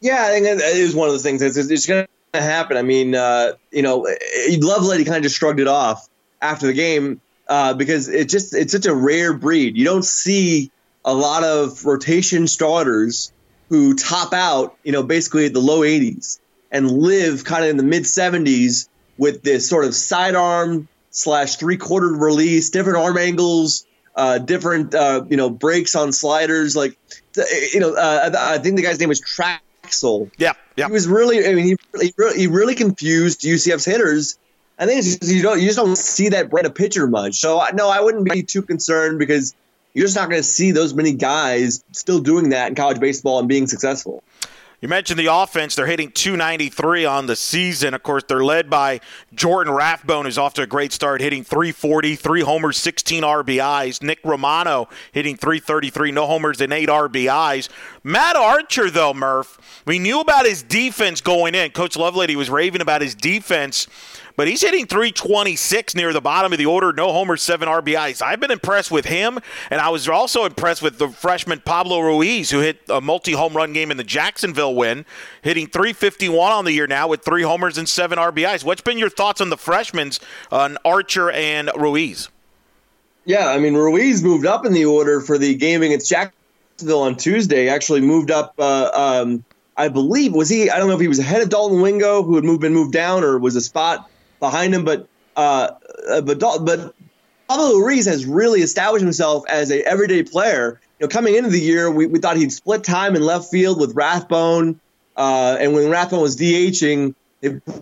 Yeah, I think it is one of the things. It's, it's going to happen. I mean, uh, you know, Lovelady kind of just shrugged it off after the game uh, because it just it's such a rare breed. You don't see a lot of rotation starters who top out, you know, basically at the low 80s and live kind of in the mid 70s with this sort of sidearm slash three quarter release, different arm angles, uh, different uh, you know breaks on sliders. Like you know, uh, I think the guy's name was Traxel. Yeah, yeah. He was really, I mean, he he really, he really confused UCF's hitters. I think just, you don't you just don't see that brand of pitcher much. So no, I wouldn't be too concerned because you're just not going to see those many guys still doing that in college baseball and being successful. You mentioned the offense. They're hitting 293 on the season. Of course, they're led by Jordan Rathbone, who's off to a great start, hitting 340, three homers, 16 RBIs. Nick Romano hitting 333, no homers and eight RBIs. Matt Archer, though, Murph, we knew about his defense going in. Coach Lovelady was raving about his defense but he's hitting 326 near the bottom of the order. No homers, seven RBIs. I've been impressed with him, and I was also impressed with the freshman Pablo Ruiz, who hit a multi home run game in the Jacksonville win, hitting 351 on the year now with three homers and seven RBIs. What's been your thoughts on the freshmen, on Archer and Ruiz? Yeah, I mean, Ruiz moved up in the order for the game against Jacksonville on Tuesday. Actually, moved up. Uh, um, I believe was he? I don't know if he was ahead of Dalton Wingo, who had moved, been moved down, or was a spot behind him. But uh, uh but but Pablo Ruiz has really established himself as a everyday player. You know, coming into the year, we, we thought he'd split time in left field with Rathbone, uh, and when Rathbone was DHing,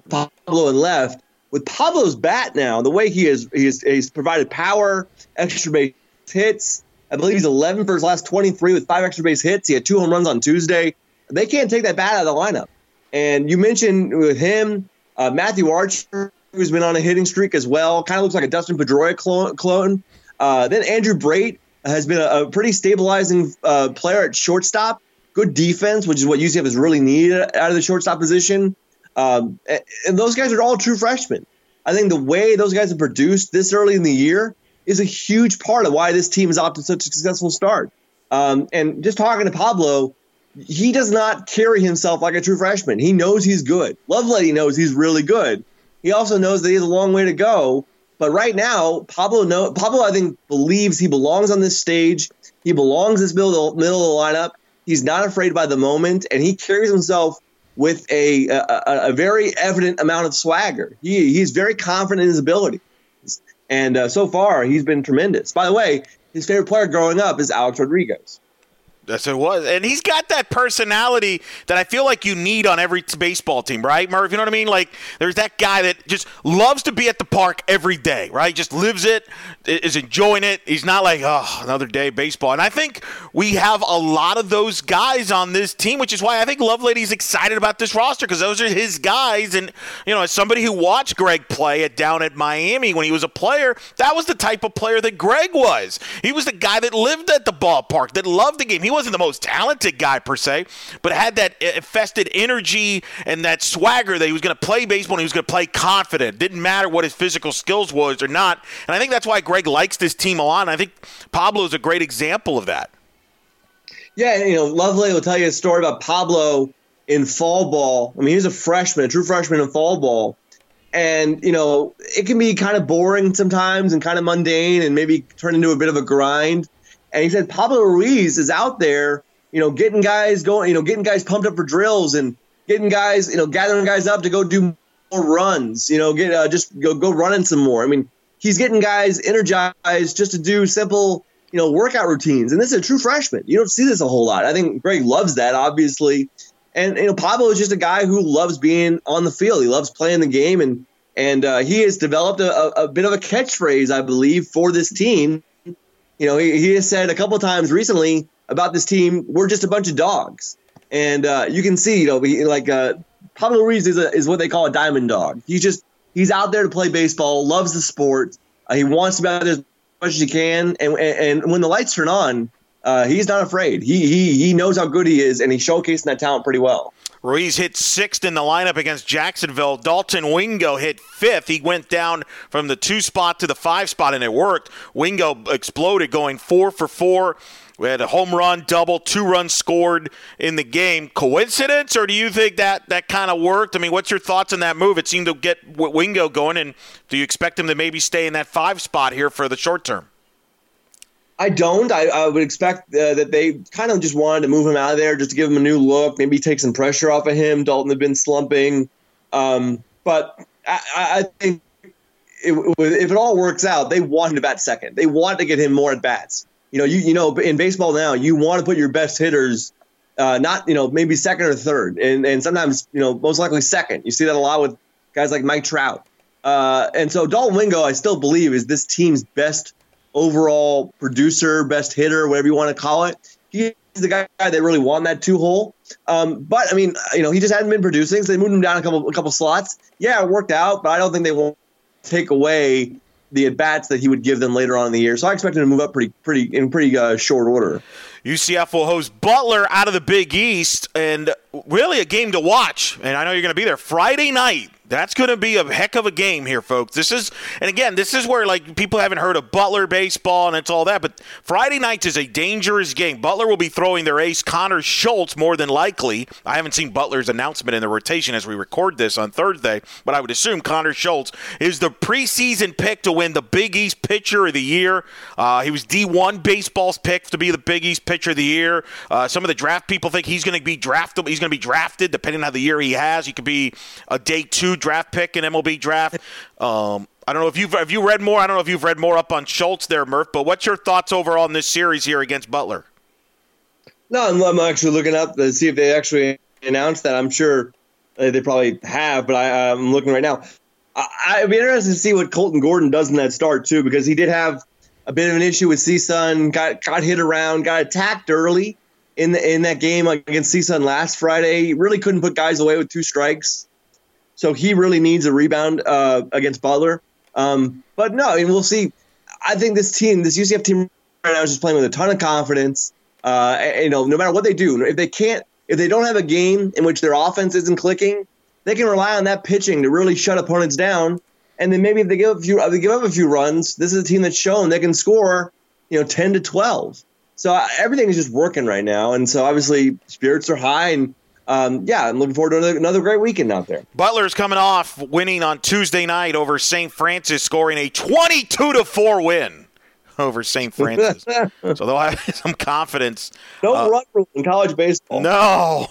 Pablo in left. With Pablo's bat now, the way he has he's provided power, extra base hits. I believe he's 11 for his last 23 with five extra base hits. He had two home runs on Tuesday. They can't take that bat out of the lineup. And you mentioned with him, uh, Matthew Archer who's been on a hitting streak as well. Kind of looks like a Dustin Pedroia clone. Uh, then Andrew Brate has been a, a pretty stabilizing uh, player at shortstop. Good defense, which is what UCF has really needed out of the shortstop position. Um, and those guys are all true freshmen. I think the way those guys have produced this early in the year is a huge part of why this team is off to such a successful start. Um, and just talking to Pablo, he does not carry himself like a true freshman. He knows he's good. Lovelady knows he's really good. He also knows that he has a long way to go. But right now, Pablo Pablo I think believes he belongs on this stage. He belongs in this middle, middle of the lineup. He's not afraid by the moment, and he carries himself with a, a, a very evident amount of swagger. He, he's very confident in his ability. And uh, so far, he's been tremendous. By the way, his favorite player growing up is Alex Rodriguez. That's what it was. And he's got that personality that I feel like you need on every baseball team, right, Murph? You know what I mean? Like, there's that guy that just loves to be at the park every day, right? Just lives it, is enjoying it. He's not like, oh, another day baseball. And I think we have a lot of those guys on this team, which is why I think Lovelady's excited about this roster because those are his guys. And, you know, as somebody who watched Greg play at down at Miami when he was a player, that was the type of player that Greg was. He was the guy that lived at the ballpark, that loved the game. He wasn't the most talented guy per se, but had that infested energy and that swagger that he was going to play baseball and he was going to play confident. Didn't matter what his physical skills was or not. And I think that's why Greg likes this team a lot. And I think Pablo is a great example of that. Yeah, you know, Lovely will tell you a story about Pablo in fall ball. I mean, he was a freshman, a true freshman in fall ball. And, you know, it can be kind of boring sometimes and kind of mundane and maybe turn into a bit of a grind. And he said Pablo Ruiz is out there, you know, getting guys going, you know, getting guys pumped up for drills and getting guys, you know, gathering guys up to go do more runs, you know, get uh, just go go running some more. I mean, he's getting guys energized just to do simple, you know, workout routines. And this is a true freshman. You don't see this a whole lot. I think Greg loves that, obviously. And you know, Pablo is just a guy who loves being on the field. He loves playing the game, and and uh, he has developed a, a, bit of a catchphrase, I believe, for this team. You know, he, he has said a couple times recently about this team, "We're just a bunch of dogs," and uh, you can see, you know, he, like uh, Pablo Ruiz is a, is what they call a diamond dog. He's just he's out there to play baseball, loves the sport. Uh, he wants to be out there as much as he can, and, and, and when the lights turn on, uh, he's not afraid. He he he knows how good he is, and he's showcasing that talent pretty well. Ruiz hit sixth in the lineup against Jacksonville. Dalton Wingo hit fifth. He went down from the two spot to the five spot, and it worked. Wingo exploded, going four for four. We had a home run, double, two runs scored in the game. Coincidence, or do you think that that kind of worked? I mean, what's your thoughts on that move? It seemed to get Wingo going, and do you expect him to maybe stay in that five spot here for the short term? I don't. I, I would expect uh, that they kind of just wanted to move him out of there just to give him a new look, maybe take some pressure off of him. Dalton had been slumping. Um, but I, I think it, if it all works out, they want him to bat second. They want to get him more at bats. You know, you you know, in baseball now, you want to put your best hitters, uh, not you know maybe second or third, and and sometimes you know most likely second. You see that a lot with guys like Mike Trout. Uh, and so Dalton Wingo, I still believe, is this team's best overall producer, best hitter, whatever you want to call it. He's the guy that really won that two hole. Um, but I mean, you know, he just hadn't been producing, so they moved him down a couple a couple slots. Yeah, it worked out, but I don't think they won't take away the at bats that he would give them later on in the year. So I expect him to move up pretty pretty in pretty uh, short order. UCF will host Butler out of the Big East, and really a game to watch. And I know you're going to be there Friday night. That's going to be a heck of a game here, folks. This is, and again, this is where like people haven't heard of Butler baseball and it's all that, but Friday nights is a dangerous game. Butler will be throwing their ace Connor Schultz more than likely. I haven't seen Butler's announcement in the rotation as we record this on Thursday, but I would assume Connor Schultz is the preseason pick to win the Big East Pitcher of the Year. Uh, he was D1 baseball's pick to be the Big East Pitcher of the Year. Uh, some of the draft people think he's going to be drafted. He's going to be drafted depending on how the year he has. He could be a day two draft pick in MLB draft. Um, I don't know if you've have you read more. I don't know if you've read more up on Schultz there, Murph. But what's your thoughts overall in this series here against Butler? No, I'm, actually looking up to see if they actually announced that. I'm sure they probably have, but I, am looking right now. I, would be interested to see what Colton Gordon does in that start too, because he did have a bit of an issue with CSUN. Got got hit around, got attacked early in the, in that game against CSUN last Friday. He really couldn't put guys away with two strikes. So he really needs a rebound uh, against Butler. Um, but no, I mean, we'll see. I think this team, this UCF team right now is just playing with a ton of confidence. Uh, you know, no matter what they do, if they can't, if they don't have a game in which their offense isn't clicking, they can rely on that pitching to really shut opponents down. And then maybe if they give a few, they give up a few runs, this is a team that's shown they can score, you know, ten to twelve. So uh, everything is just working right now, and so obviously spirits are high, and um, yeah, I'm looking forward to another, another great weekend out there. Butler's coming off winning on Tuesday night over St. Francis, scoring a 22 to four win over St. Francis. so they'll have some confidence. Don't uh, run in college baseball. No,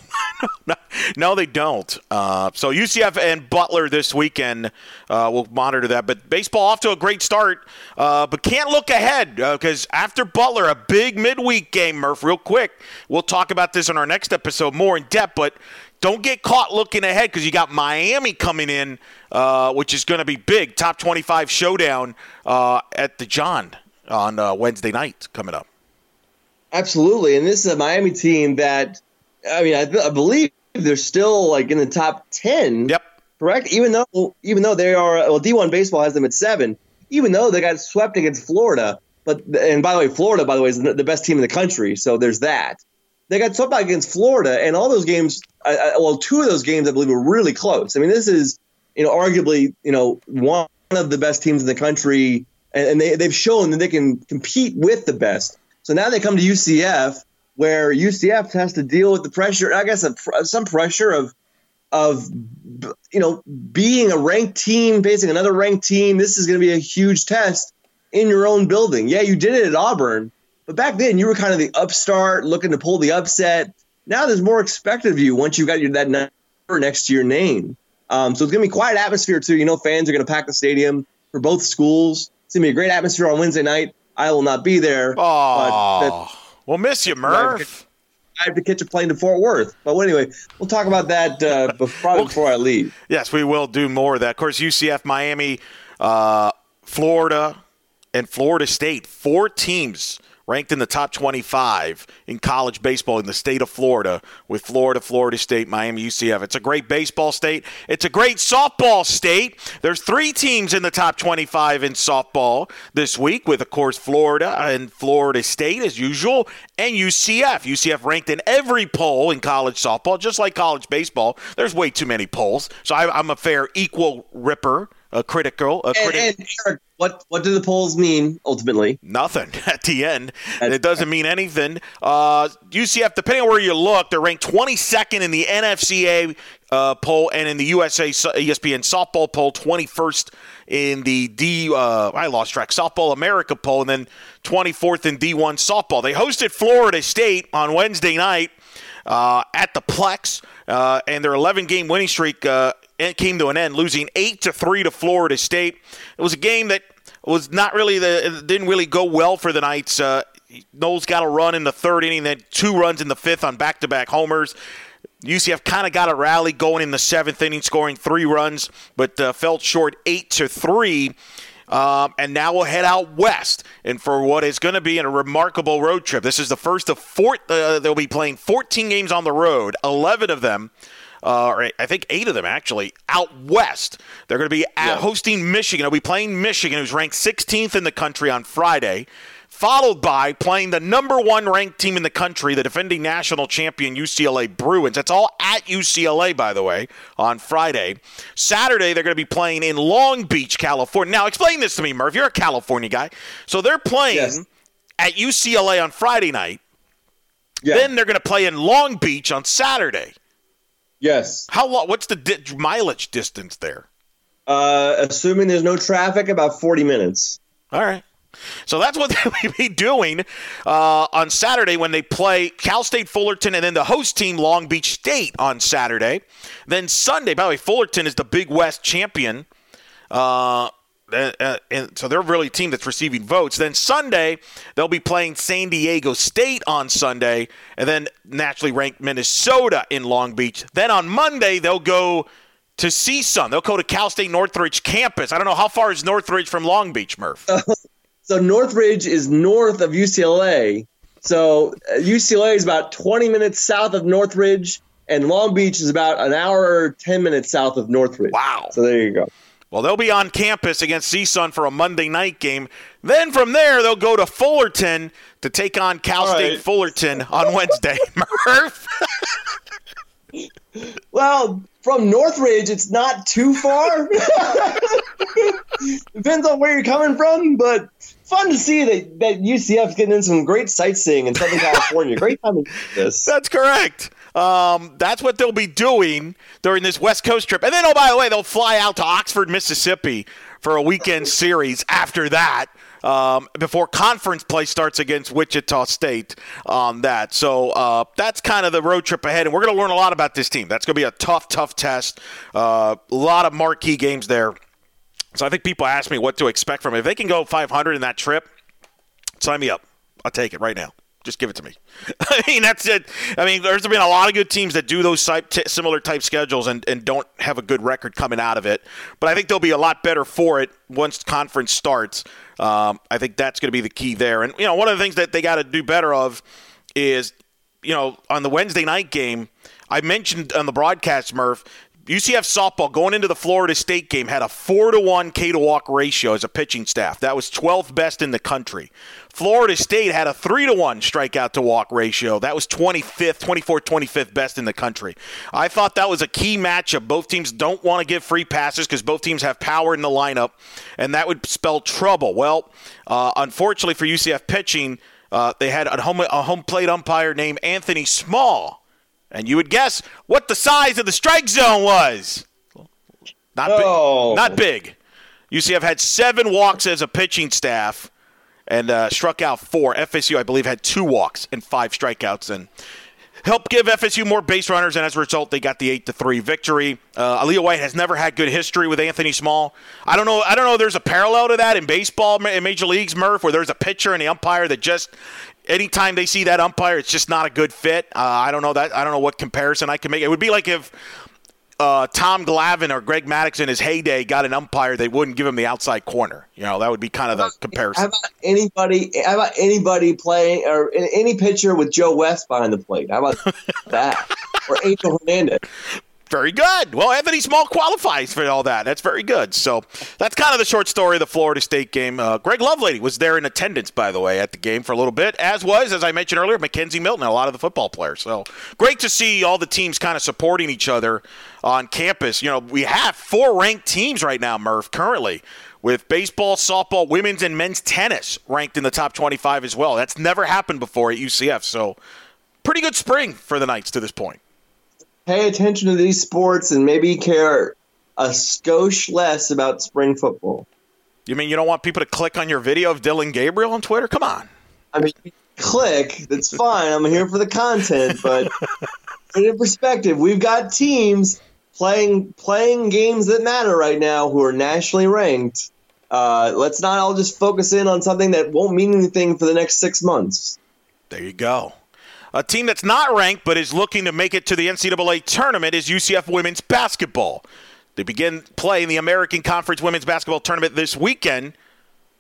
no, they don't. Uh, so UCF and Butler this weekend, uh, we'll monitor that. But baseball off to a great start, uh, but can't look ahead because uh, after Butler, a big midweek game, Murph. Real quick, we'll talk about this in our next episode more in depth. But don't get caught looking ahead because you got Miami coming in, uh, which is going to be big. Top 25 showdown uh, at the John on Wednesday night coming up. Absolutely, and this is a Miami team that I mean I, I believe they're still like in the top ten. Yep. Correct. Even though even though they are well, D one baseball has them at seven. Even though they got swept against Florida, but and by the way, Florida by the way is the best team in the country, so there's that. they got swept out against Florida, and all those games, I, I, well, two of those games I believe were really close. I mean, this is you know arguably you know one of the best teams in the country, and, and they they've shown that they can compete with the best. So now they come to UCF, where UCF has to deal with the pressure. I guess some pressure of of you know being a ranked team facing another ranked team. This is going to be a huge test in your own building. Yeah, you did it at Auburn, but back then you were kind of the upstart looking to pull the upset. Now there's more expected of you once you've got your that number next to your name. Um, so it's going to be quite an atmosphere too. You know, fans are going to pack the stadium for both schools. It's going to be a great atmosphere on Wednesday night. I will not be there. Oh, we'll miss you, Murph. I have to catch a plane to Fort Worth. But anyway, we'll talk about that uh, before, well, before I leave. Yes, we will do more of that. Of course, UCF, Miami, uh, Florida, and Florida State, four teams ranked in the top 25 in college baseball in the state of Florida with Florida, Florida State, Miami, UCF. It's a great baseball state. It's a great softball state. There's three teams in the top 25 in softball this week with, of course, Florida and Florida State as usual and UCF. UCF ranked in every poll in college softball, just like college baseball. There's way too many polls. So I, am a fair equal ripper a critical. A criti- and, and Eric, what what do the polls mean ultimately? Nothing at the end. That's it doesn't mean anything. Uh, UCF, depending on where you look, they're ranked 22nd in the NFCA uh, poll and in the USA ESPN softball poll, 21st in the D. Uh, I lost track. Softball America poll, and then 24th in D1 softball. They hosted Florida State on Wednesday night. Uh, at the Plex, uh, and their 11 game winning streak uh, came to an end, losing eight to three to Florida State. It was a game that was not really the didn't really go well for the Knights. Uh, Noles got a run in the third inning, then two runs in the fifth on back-to-back homers. UCF kind of got a rally going in the seventh inning, scoring three runs, but uh, fell short eight to three. Um, and now we'll head out west and for what is going to be a remarkable road trip. This is the first of four. Uh, they'll be playing 14 games on the road, 11 of them uh, or I think eight of them actually, out west. They're going to be yeah. hosting Michigan. They'll be playing Michigan, who's ranked 16th in the country on Friday, followed by playing the number one ranked team in the country, the defending national champion UCLA Bruins. That's all at UCLA, by the way, on Friday. Saturday, they're going to be playing in Long Beach, California. Now, explain this to me, Murph. You're a California guy. So they're playing yes. at UCLA on Friday night. Yeah. Then they're going to play in Long Beach on Saturday. Yes. How long? What's the di- mileage distance there? Uh, assuming there's no traffic, about 40 minutes. All right. So that's what they'll be doing uh, on Saturday when they play Cal State Fullerton and then the host team Long Beach State on Saturday. Then Sunday, by the way, Fullerton is the Big West champion. Uh, and so they're really a team that's receiving votes. Then Sunday, they'll be playing San Diego State on Sunday, and then naturally ranked Minnesota in Long Beach. Then on Monday, they'll go to CSUN. They'll go to Cal State Northridge campus. I don't know how far is Northridge from Long Beach, Murph. so Northridge is north of UCLA. So UCLA uh, is about 20 minutes south of Northridge, and Long Beach is about an hour or 10 minutes south of Northridge. Wow. So there you go. Well, they'll be on campus against CSUN for a Monday night game. Then from there, they'll go to Fullerton to take on Cal All State right. Fullerton on Wednesday. Murph? well, from Northridge, it's not too far. Depends on where you're coming from, but fun to see that, that UCF's getting in some great sightseeing in Southern California. Great time to do this. That's correct. Um, that's what they'll be doing during this West Coast trip. And then, oh, by the way, they'll fly out to Oxford, Mississippi for a weekend series after that. Um, before conference play starts against Wichita State on that. So uh, that's kind of the road trip ahead, and we're going to learn a lot about this team. That's going to be a tough, tough test. Uh, a lot of marquee games there. So I think people ask me what to expect from it. If they can go 500 in that trip, sign me up. I'll take it right now. Just give it to me. I mean, that's it. I mean, there's been a lot of good teams that do those type, t- similar type schedules and, and don't have a good record coming out of it. But I think they'll be a lot better for it once conference starts. Um, I think that's going to be the key there. And, you know, one of the things that they got to do better of is, you know, on the Wednesday night game, I mentioned on the broadcast, Murph, UCF softball going into the Florida State game had a 4 to 1 K to walk ratio as a pitching staff. That was 12th best in the country. Florida State had a 3 to 1 strikeout to walk ratio. That was 25th, 24th, 25th best in the country. I thought that was a key matchup. Both teams don't want to give free passes because both teams have power in the lineup, and that would spell trouble. Well, uh, unfortunately for UCF pitching, uh, they had a home, a home plate umpire named Anthony Small. And you would guess what the size of the strike zone was. Not Oh. big. Not big. UCF had seven walks as a pitching staff and uh, struck out four. FSU, I believe, had two walks and five strikeouts and helped give FSU more base runners, and as a result, they got the eight to three victory. Uh, Aaliyah White has never had good history with Anthony Small. I don't know. I don't know. There's a parallel to that in baseball in major leagues, Murph, where there's a pitcher and the umpire that just. Anytime they see that umpire, it's just not a good fit. Uh, I don't know that. I don't know what comparison I can make. It would be like if uh, Tom Glavine or Greg Maddux in his heyday got an umpire, they wouldn't give him the outside corner. You know, that would be kind of the How comparison. about anybody? How about anybody playing or any pitcher with Joe West behind the plate? How about that? Or Angel Hernandez? Very good. Well, Anthony Small qualifies for all that. That's very good. So that's kind of the short story of the Florida State game. Uh, Greg Lovelady was there in attendance, by the way, at the game for a little bit, as was, as I mentioned earlier, McKenzie Milton and a lot of the football players. So great to see all the teams kind of supporting each other on campus. You know, we have four ranked teams right now, Murph, currently. With baseball, softball, women's, and men's tennis ranked in the top 25 as well. That's never happened before at UCF. So, pretty good spring for the Knights to this point. Pay attention to these sports and maybe care a skosh less about spring football. You mean you don't want people to click on your video of Dillon Gabriel on Twitter? Come on. I mean, click. That's fine. I'm here for the content, but put it in perspective. We've got teams playing playing games that matter right now who are nationally ranked. Uh, let's not all just focus in on something that won't mean anything for the next six months. There you go. A team that's not ranked but is looking to make it to the NCAA tournament is UCF women's basketball. They begin playing the American Conference women's basketball tournament this weekend.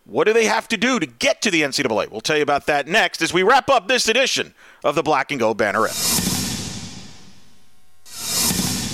What do they have to do to get to the NCAA? We'll tell you about that next as we wrap up this edition of the Black and Gold Banneret.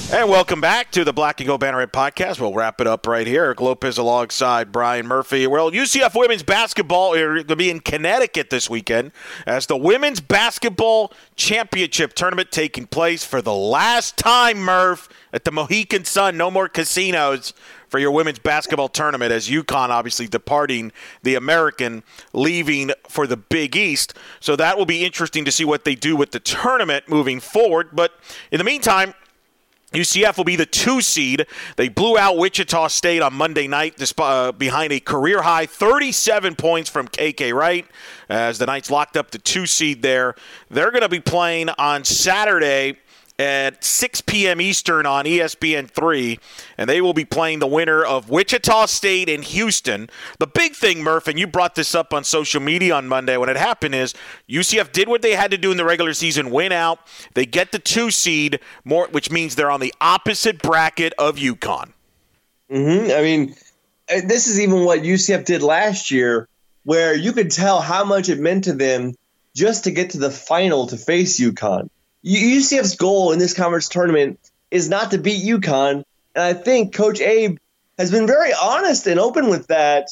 And welcome back to the Black and Gold Banneret podcast. We'll wrap it up right here. Eric Lopez alongside Brian Murphy. Well, UCF women's basketball are going to be in Connecticut this weekend as the women's basketball championship tournament taking place for the last time, Murph, at the Mohegan Sun. No more casinos for your women's basketball tournament as UConn obviously departing the American, leaving for the Big East. So that will be interesting to see what they do with the tournament moving forward. But in the meantime, UCF will be the two seed. They blew out Wichita State on Monday night uh, behind a career high 37 points from KK Wright as the Knights locked up the two seed there. They're going to be playing on Saturday at 6 p.m. Eastern on E ESPN3, and they will be playing the winner of Wichita State and Houston. The big thing, Murph, and you brought this up on social media on Monday when it happened, is UCF did what they had to do in the regular season, win out. They get the two seed, more, which means they're on the opposite bracket of UConn. Mm-hmm. I mean, uh, this is even what UCF did last year, where you could tell how much it meant to them just to get to the final to face UConn. UCF's goal in this conference tournament is not to beat UConn, and I think Coach Abe has been very honest and open with that.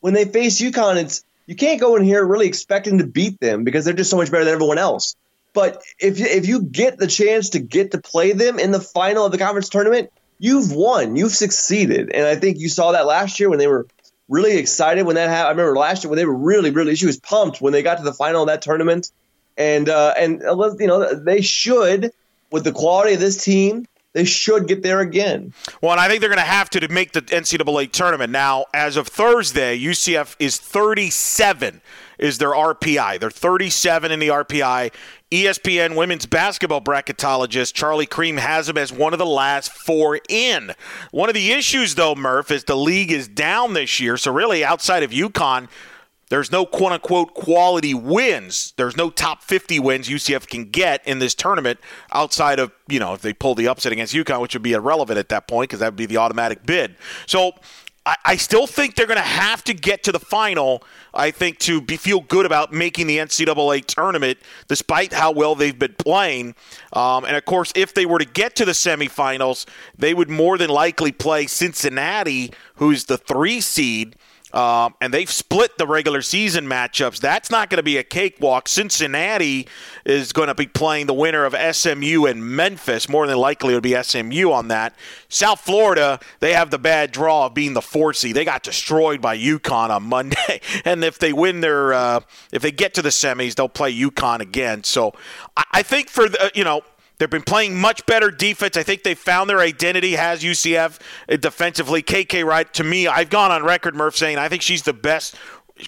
When they face UConn, it's you can't go in here really expecting to beat them because they're just so much better than everyone else. But if if you get the chance to get to play them in the final of the conference tournament, you've won, you've succeeded, and I think you saw that last year when they were really excited when that happened. I remember last year when they were really, really she was pumped when they got to the final of that tournament and uh, and uh, you know they should with the quality of this team they should get there again. Well and i think they're going to have to to make the ncaa tournament. Now as of thursday ucf is 37 is their rpi they're 37 in the rpi espn women's basketball bracketologist charlie creme has them as one of the last four in. One of the issues though murph is the league is down this year. So really outside of UConn there's no quote unquote quality wins. There's no top 50 wins UCF can get in this tournament outside of, you know, if they pull the upset against UConn, which would be irrelevant at that point because that would be the automatic bid. So I, I still think they're going to have to get to the final. I think to be, feel good about making the NCAA tournament, despite how well they've been playing. Um, and of course, if they were to get to the semifinals, they would more than likely play Cincinnati, who's the three seed. Um, and they've split the regular season matchups. That's not going to be a cakewalk. Cincinnati is going to be playing the winner of SMU and Memphis. More than likely, it'll be SMU on that. South Florida, they have the bad draw of being the four seed. They got destroyed by UConn on Monday, and if they win their, uh, if they get to the semis, they'll play UConn again. So I, I think for the, you know They've been playing much better defense. I think they found their identity. Has UCF defensively? KK Wright. To me, I've gone on record, Murph, saying I think she's the best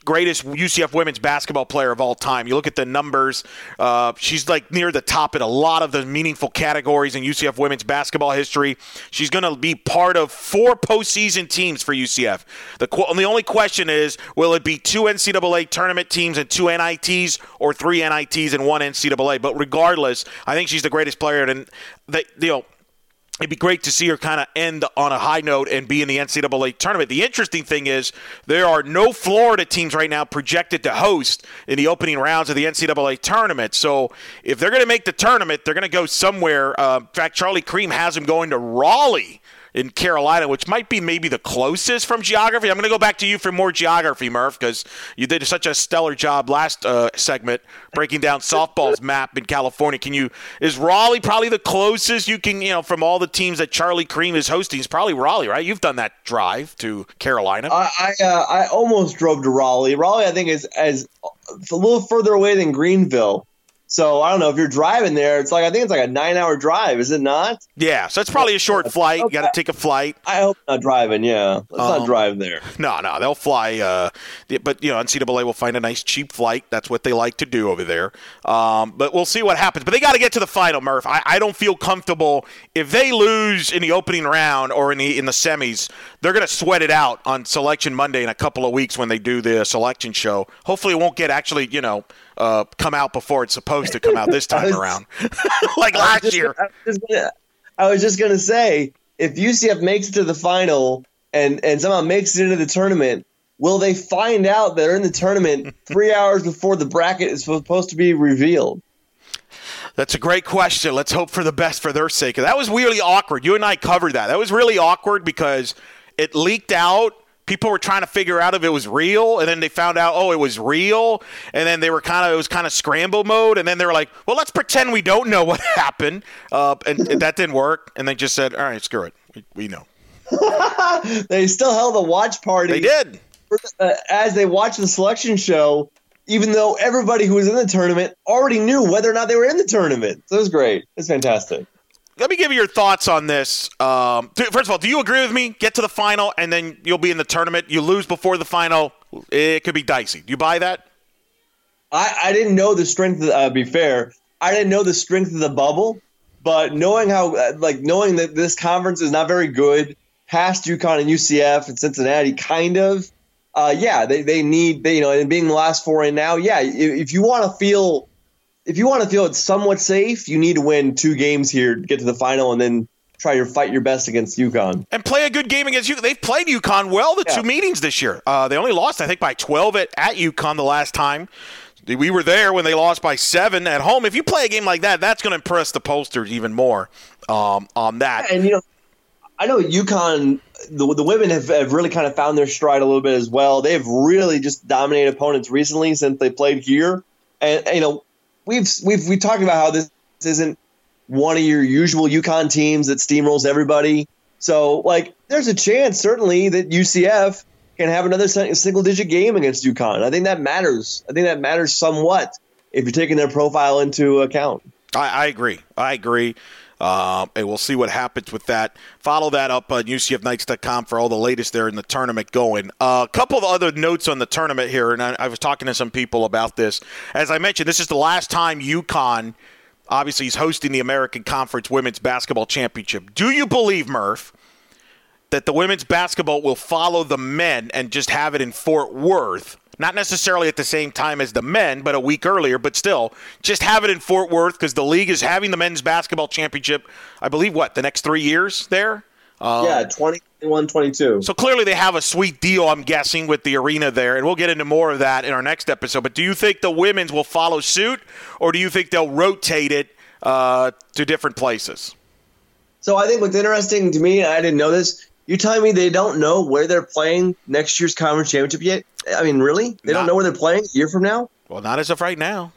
greatest UCF women's basketball player of all time. You look at the numbers; uh, she's like near the top in a lot of the meaningful categories in UCF women's basketball history. She's going to be part of four postseason teams for UCF. The the only question is, will it be two NCAA tournament teams and two NITs, or three NITs and one NCAA? But regardless, I think she's the greatest player, and you know it'd be great to see her kind of end on a high note and be in the NCAA tournament. The interesting thing is there are no Florida teams right now projected to host in the opening rounds of the NCAA tournament. So if they're going to make the tournament, they're going to go somewhere. Uh, in fact, Charlie Creme has them going to Raleigh in Carolina, which might be maybe the closest from geography. I'm going to go back to you for more geography, Murph, because you did such a stellar job last uh, segment breaking down softball's map in California. Can you? Is Raleigh probably the closest you can? You know, from all the teams that Charlie Creme is hosting, is probably Raleigh, right? You've done that drive to Carolina. I I, uh, I almost drove to Raleigh. Raleigh, I think, is as a little further away than Greenville. So I don't know if you're driving there. It's like I think it's like a nine hour drive, is it not? Yeah, so it's probably a short flight. You got to take a flight. I hope not driving. Yeah, let's um, not drive there. No, no, they'll fly. Uh, but you know, NCAA will find a nice cheap flight. That's what they like to do over there. Um, but we'll see what happens. But they got to get to the final, Murph. I, I don't feel comfortable if they lose in the opening round or in the in the semis. They're going to sweat it out on Selection Monday in a couple of weeks when they do the selection show. Hopefully, it won't get actually you know uh, come out before it's supposed to come out this time around, like last just, year. I was, gonna, I was just gonna say, if UCF makes it to the final and and somehow makes it into the tournament, will they find out they're in the tournament three hours before the bracket is supposed to be revealed? That's a great question. Let's hope for the best for their sake. That was really awkward. You and I covered that. That was really awkward because it leaked out people were trying to figure out if it was real, and then they found out, oh, it was real, and then they were kind of it was kind of scramble mode, and then they were like, well, let's pretend we don't know what happened, uh, and, and, that didn't work, and they just said, all right, screw it, we, we know. they still held a watch party. They did uh, as they watched the selection show. Even though everybody who was in the tournament already knew whether or not they were in the tournament, so it was great. It's fantastic let me give you your thoughts on this. Um, first of all, do you agree with me? Get to the final, and then you'll be in the tournament. You lose before the final, it could be dicey. Do you buy that? I, I didn't know the strength. Of, uh, be fair, I didn't know the strength of the bubble, but knowing how, uh, like, knowing that this conference is not very good, past UConn and UCF and Cincinnati, kind of. Uh, yeah, they, they need, they, you know, and being the last four in now, yeah, if, if you want to feel if you want to feel it's somewhat safe, you need to win two games here to get to the final and then try to fight your best against UConn. And play a good game against UConn. They've played UConn well the yeah. two meetings this year. Uh, they only lost, I think, by 12 at, at UConn the last time. We were there when they lost by seven at home. If you play a game like that, that's going to impress the posters even more um, on that. And, you know, I know UConn, the, the women have, have really kind of found their stride a little bit as well. They've really just dominated opponents recently since they played here. And, you know, we've we've we talked about how this isn't one of your usual UConn teams that steamrolls everybody. So like, there's a chance certainly that UCF can have another single digit game against UConn. I think that matters. I think that matters somewhat if you're taking their profile into account. I, I agree. I agree. Uh, and we'll see what happens with that. Follow that up on UCFKnights.com for all the latest there in the tournament going. Uh, a couple of other notes on the tournament here, and I, I was talking to some people about this. As I mentioned, this is the last time UConn obviously is hosting the American Conference Women's Basketball Championship. Do you believe, Murph, that the women's basketball will follow the men and just have it in Fort Worth? Not necessarily at the same time as the men, but a week earlier, but still, just have it in Fort Worth because the league is having the men's basketball championship, I believe, what, the next three years there? Um, yeah, 21, 22. So clearly they have a sweet deal, I'm guessing, with the arena there, and we'll get into more of that in our next episode. But do you think the women's will follow suit, or do you think they'll rotate it uh, to different places? So I think what's interesting to me, I didn't know this. You telling me they don't know where they're playing next year's conference championship yet? I mean, really? They Not- don't know where they're playing a year from now? Well, not as of right now.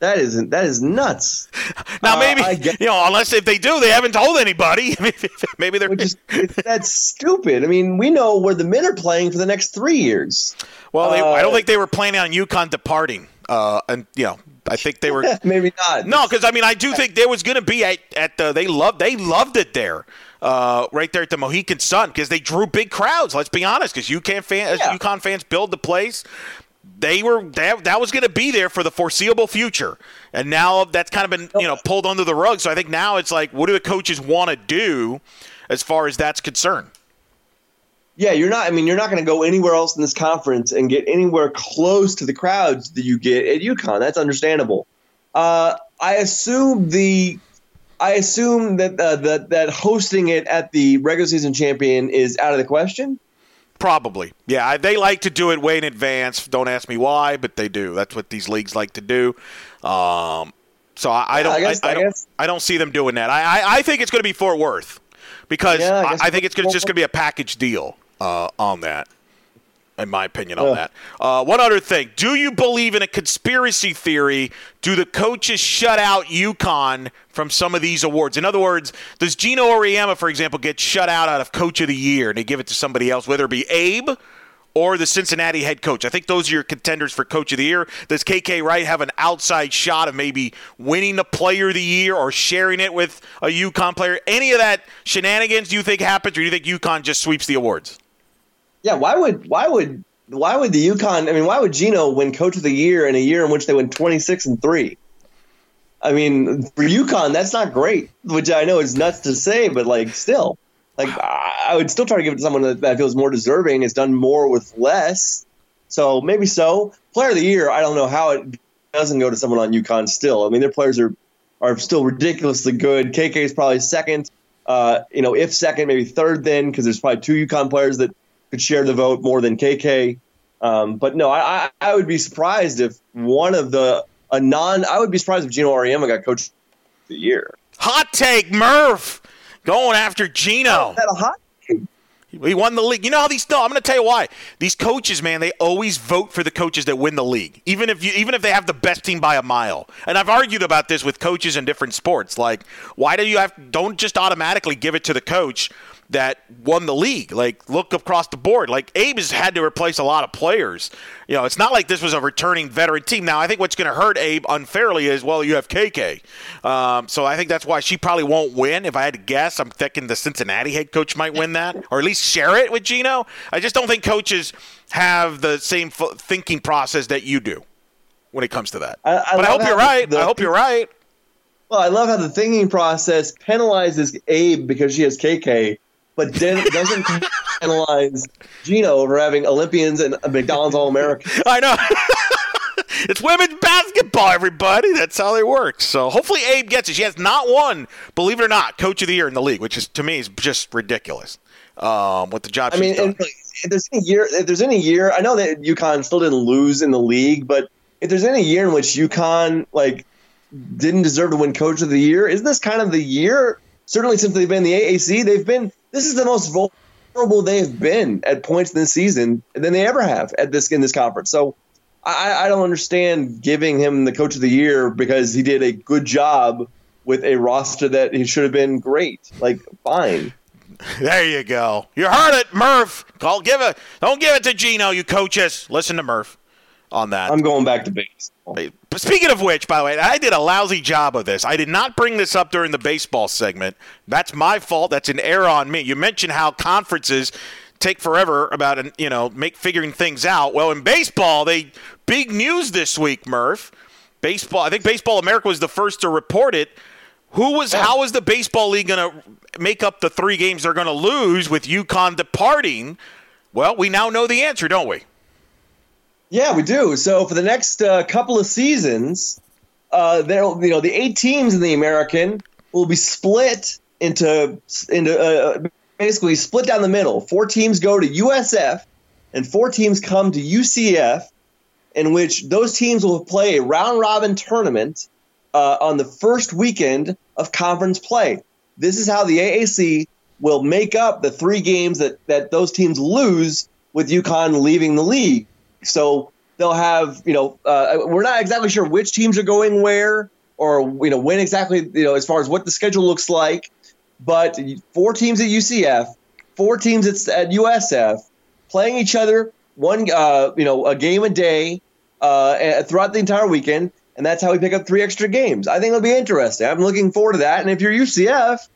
That isn't. That is nuts. Now Uh, maybe get- you know, unless if they do, they haven't told anybody. maybe they're is that's stupid. I mean, we know where the men are playing for the next three years. well. They, I don't uh, think they were planning on UConn departing. Uh, and you know, I think they were. Maybe not. No, because I mean, I do think there was going to be at, at the they loved they loved it there, uh, right there at the Mohegan Sun because they drew big crowds. Let's be honest, because UConn fans, Yeah. UConn fans build the place. They were that, that was going to be there for the foreseeable future, and now that's kind of been you know pulled under the rug. So I think now it's like, what do the coaches want to do as far as that's concerned? Yeah, you're not. I mean, you're not going to go anywhere else in this conference and get anywhere close to the crowds that you get at UConn. That's understandable. Uh, I assume the, I assume that uh, that that hosting it at the regular season champion is out of the question. Probably. Yeah, I- they like to do it way in advance. Don't ask me why, but they do. That's what these leagues like to do. Um, so I, I don't. I guess- I I don't. I don't see them doing that. I, I, I think it's going to be Fort Worth because Yeah, I think it's gonna, just going to be a package deal uh, on that. In my opinion, on that. Uh, one other thing: Do you believe in a conspiracy theory? Do the coaches shut out UConn from some of these awards? In other words, does Gino Auriemma, for example, get shut out out of Coach of the Year and they give it to somebody else, whether it be Abe? or the Cincinnati head coach. I think those are your contenders for coach of the year. Does KK Wright have an outside shot of maybe winning the player of the year or sharing it with a UConn player? Any of that shenanigans do you think happens, or do you think UConn just sweeps the awards? Yeah, why would why would why would the UConn? I mean, why would Gino win Coach of the Year in a year in which they went twenty six and three? I mean, for UConn, that's not great. Which I know is nuts to say, but like still, like I would still try to give it to someone that, that feels more deserving, has done more with less. So maybe so. Player of the Year, I don't know how it doesn't go to someone on UConn. Still, I mean, their players are are still ridiculously good. KK is probably second. Uh, you know, if second, maybe third then, because there's probably two UConn players that could share the vote more than KK. Um, but no, I, I, would be surprised if one of the a non. I would be surprised if Gino Auriemma got coach of the year. Hot take, Murph, going after Gino. That a hot? He won the league. You know how these? No, I'm going to tell you why. These coaches, man, they always vote for the coaches that win the league, even if you, even if they have the best team by a mile. And I've argued about this with coaches in different sports. Like, why do you have? Don't just automatically give it to the coach that won the league. Like, look across the board. Like, Abe has had to replace a lot of players. You know, it's not like this was a returning veteran team. Now, I think what's going to hurt Abe unfairly is, well, you have KK. Um, so I think that's why she probably won't win. If I had to guess, I'm thinking the Cincinnati head coach might win that, or at least share it with Gino. I just don't think coaches have the same f- thinking process that you do when it comes to that. I, I but I hope you're right. the- I hope you're right. Well, I love how the thinking process penalizes Abe because she has KK, but then doesn't penalize Gino for having Olympians and McDonald's All Americans. I know. it's women's basketball, everybody. That's how they work. So hopefully Abe gets it. She has not won, believe it or not, coach of the year in the league, which is to me is just ridiculous. Um, with the job I she's mean, if there's any year, if there's any year, I know that UConn still didn't lose in the league, but if there's any year in which UConn like didn't deserve to win Coach of the Year, isn't this kind of the year? Certainly, since they've been the AAC, they've been. This is the most vulnerable they have been at points in this season than they ever have at this in this conference. So, I, I don't understand giving him the Coach of the Year because he did a good job with a roster that he should have been great. Like, fine. There you go. You heard it, Murph. Call give it. Don't give it to Gino, you coaches. Listen to Murph on that. I'm going back to baseball. But speaking of which, by the way, I did a lousy job of this. I did not bring this up during the baseball segment. That's my fault. That's an error on me. You mentioned how conferences take forever about you know make figuring things out. Well, in baseball, they big news this week, Murph. Baseball. I think Baseball America was the first to report it. Who was? How is the baseball league going to make up the three games they're going to lose with UConn departing? Well, we now know the answer, don't we? Yeah, we do. So for the next uh, couple of seasons, uh, there you know the eight teams in the American will be split into into uh, basically split down the middle. Four teams go to USF, and four teams come to UCF, in which those teams will play a round robin tournament uh, on the first weekend of conference play. This is how the AAC will make up the three games that, that those teams lose with UConn leaving the league. So they'll have, you know, uh, we're not exactly sure which teams are going where or, you know, when exactly, you know, as far as what the schedule looks like. But four teams at UCF, four teams at, at USF playing each other one, uh, you know, a game a day uh, throughout the entire weekend. And that's how we pick up three extra games. I think it'll be interesting. I'm looking forward to that. And if you're UCF,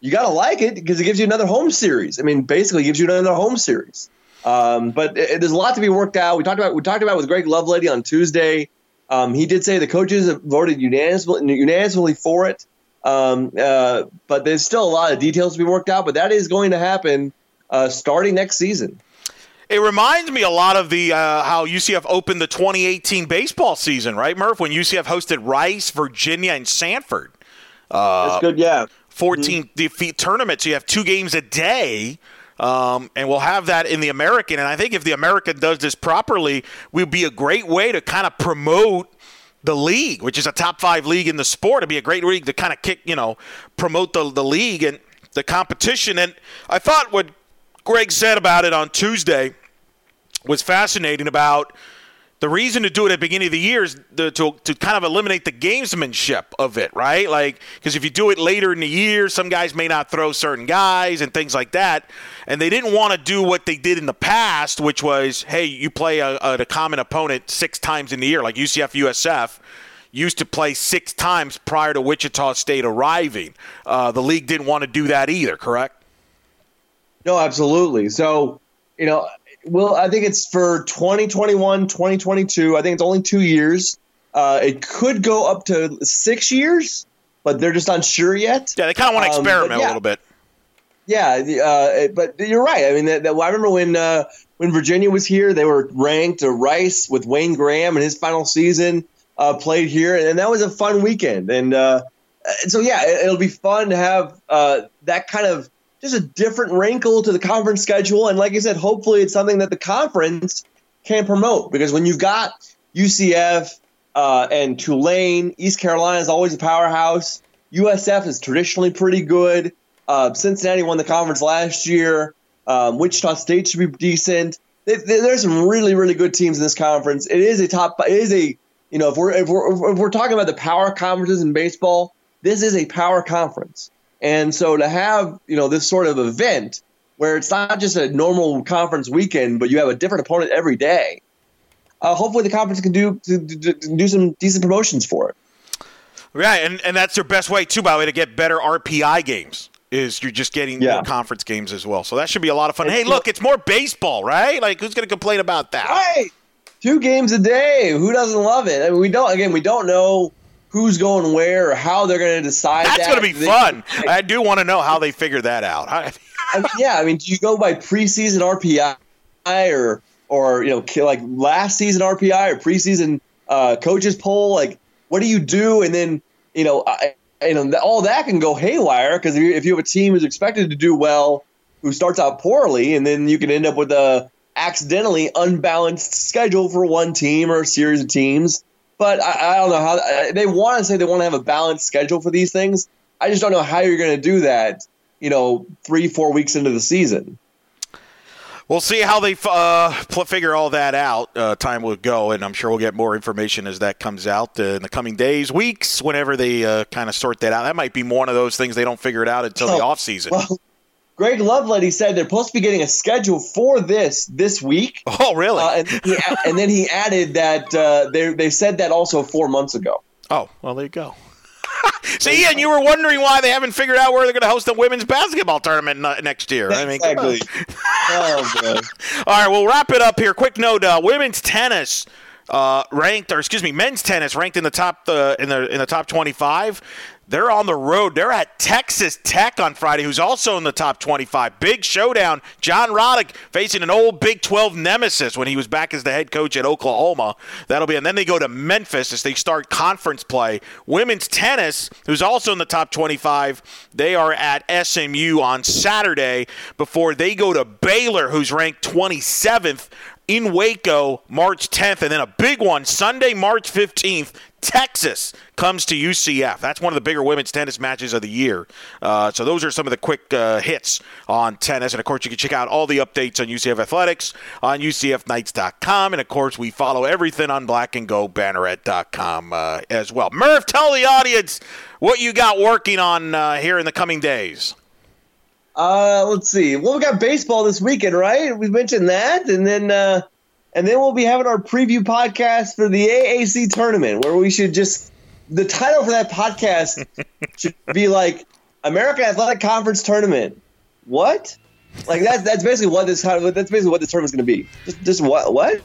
you got to like it because it gives you another home series. I mean, basically gives you another home series. Um, but it, there's a lot to be worked out. We talked about we talked about with Greg Lovelady on Tuesday. Um, he did say the coaches have voted unanimously, unanimously for it. Um, uh, but there's still a lot of details to be worked out. But that is going to happen uh, starting next season. It reminds me a lot of the uh, how UCF opened the 2018 baseball season, right, Murph? When UCF hosted Rice, Virginia, and Sanford. Uh, That's good, yeah. 14 mm-hmm. defeat tournament, so you have two games a day. Um, and we'll have that in the American. And I think if the American does this properly, would be a great way to kind of promote the league, which is a top five league in the sport. It'd be a great league to kind of kick, you know, promote the, the league and the competition. And I thought what Greg said about it on Tuesday was fascinating about – the reason to do it at the beginning of the year is the, to, to kind of eliminate the gamesmanship of it, right? Like, because if you do it later in the year, some guys may not throw certain guys and things like that. And they didn't want to do what they did in the past, which was, hey, you play a, a, a common opponent six times in the year, like UCF, USF used to play six times prior to Wichita State arriving. Uh, the league didn't want to do that either, correct? No, absolutely. So, you know, well, I think it's for 2021, 2022. I think it's only two years. Uh, it could go up to six years, but they're just unsure yet. Yeah, they kind of want to um, experiment yeah. a little bit. Yeah, uh, but you're right. I mean, I remember when uh, when Virginia was here, they were ranked. a Rice with Wayne Graham in his final season uh, played here, and that was a fun weekend. And uh, so, yeah, it'll be fun to have uh, that kind of just a different wrinkle to the conference schedule. And like I said, hopefully it's something that the conference can promote because when you've got UCF uh, and Tulane, East Carolina is always a powerhouse. USF is traditionally pretty good. Uh, Cincinnati won the conference last year. Um, Wichita State should be decent. There's some really, really good teams in this conference. It is a top. It is a you know if we're if we're if we're talking about the power conferences in baseball, this is a power conference. And so to have, you know, this sort of event where it's not just a normal conference weekend, but you have a different opponent every day, uh, hopefully the conference can do to, to, to do some decent promotions for it. Right, and, and that's their best way too, by the way, to get better RPI games. Is you're just getting yeah. conference games as well, so that should be a lot of fun. It's hey, look, it's more baseball, right? Like, who's going to complain about that? Right, two games a day. Who doesn't love it? I mean, we don't. Again, we don't know who's going where or how they're going to decide. That's that. going to be they, fun. I do want to know how they figure that out. I mean, yeah, I mean, do you go by preseason RPI or or you know like last season RPI or preseason uh, coaches poll? Like, what do you do? And then you know, I, you know, all that can go haywire because if, if you have a team who's expected to do well, who starts out poorly, and then you can end up with a accidentally unbalanced schedule for one team or a series of teams but I, I don't know how they want to say they want to have a balanced schedule for these things. I just don't know how you're going to do that. You know, three four weeks into the season. We'll see how they uh, figure all that out. Uh, time will go, and I'm sure we'll get more information as that comes out uh, in the coming days, weeks, whenever they uh, kind of sort that out. That might be one of those things they don't figure it out until oh, the off season. Well, Greg Lovelady said they're supposed to be getting a schedule for this this week. Oh, really? Uh, and, he, and, then he added that uh, they they said that also four months ago. Oh, well, there you go. See, and you were wondering why they haven't figured out where they're going to host the women's basketball tournament next year. I mean, exactly. oh, All right, we'll wrap it up here. Quick note: uh, women's tennis uh, ranked, or excuse me, men's tennis ranked in the top uh, in the in the top 25. They're on the road. They're at Texas Tech on Friday, who's also in the top 25. Big showdown. John Roddick facing an old Big 12 nemesis when he was back as the head coach at Oklahoma. That'll be, and then they go to Memphis as they start conference play. Women's tennis, who's also in the top 25, they are at SMU on Saturday before they go to Baylor, who's ranked 27th in Waco March 10th, and then a big one Sunday, March 15th. Texas comes to UCF. That's one of the bigger women's tennis matches of the year. Uh, so those are some of the quick uh, hits on tennis. And of course, you can check out all the updates on UCF athletics on UCFKnights.com. And of course, we follow everything on blackandgoldbanneret.com uh, as well. Murph, tell the audience what you got working on uh, here in the coming days. Uh, let's see. Well, we got baseball this weekend, right? We mentioned that, and then uh, and then we'll be having our preview podcast for the AAC tournament, where we should just the title for that podcast should be like American Athletic Conference Tournament. What? Like that's that's basically what this that's basically what this tournament's going to be. Just, just what what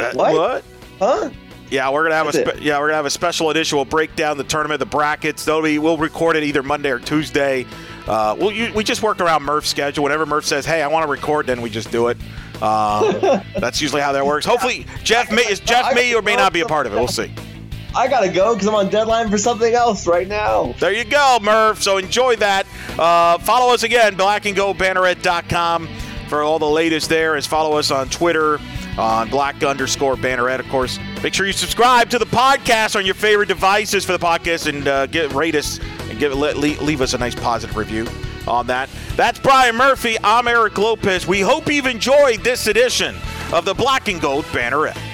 Uh, what? Huh? Yeah, we're gonna have That's a spe- yeah we're gonna have a special edition. We'll break down the tournament, the brackets. Be we'll record it either Monday or Tuesday. Uh, we'll, you, we just work around Murph's schedule. Whenever Murph says, "Hey, I want to record," then we just do it. Um, that's usually how that works. Hopefully, Jeff may is Jeff may or may not be a part of it. We'll see. I gotta go because I'm on deadline for something else right now. There you go, Murph. So enjoy that. Uh, follow us again, blackandgoldbanneret.com for all the latest there. As follow us on Twitter on black underscore banneret, of course. Make sure you subscribe to the podcast on your favorite devices for the podcast and uh, get rate us and give le- le- leave us a nice positive review on that. That's Brian Murphy. I'm Eric Lopez. We hope you've enjoyed this edition of the Black and Gold Banneret.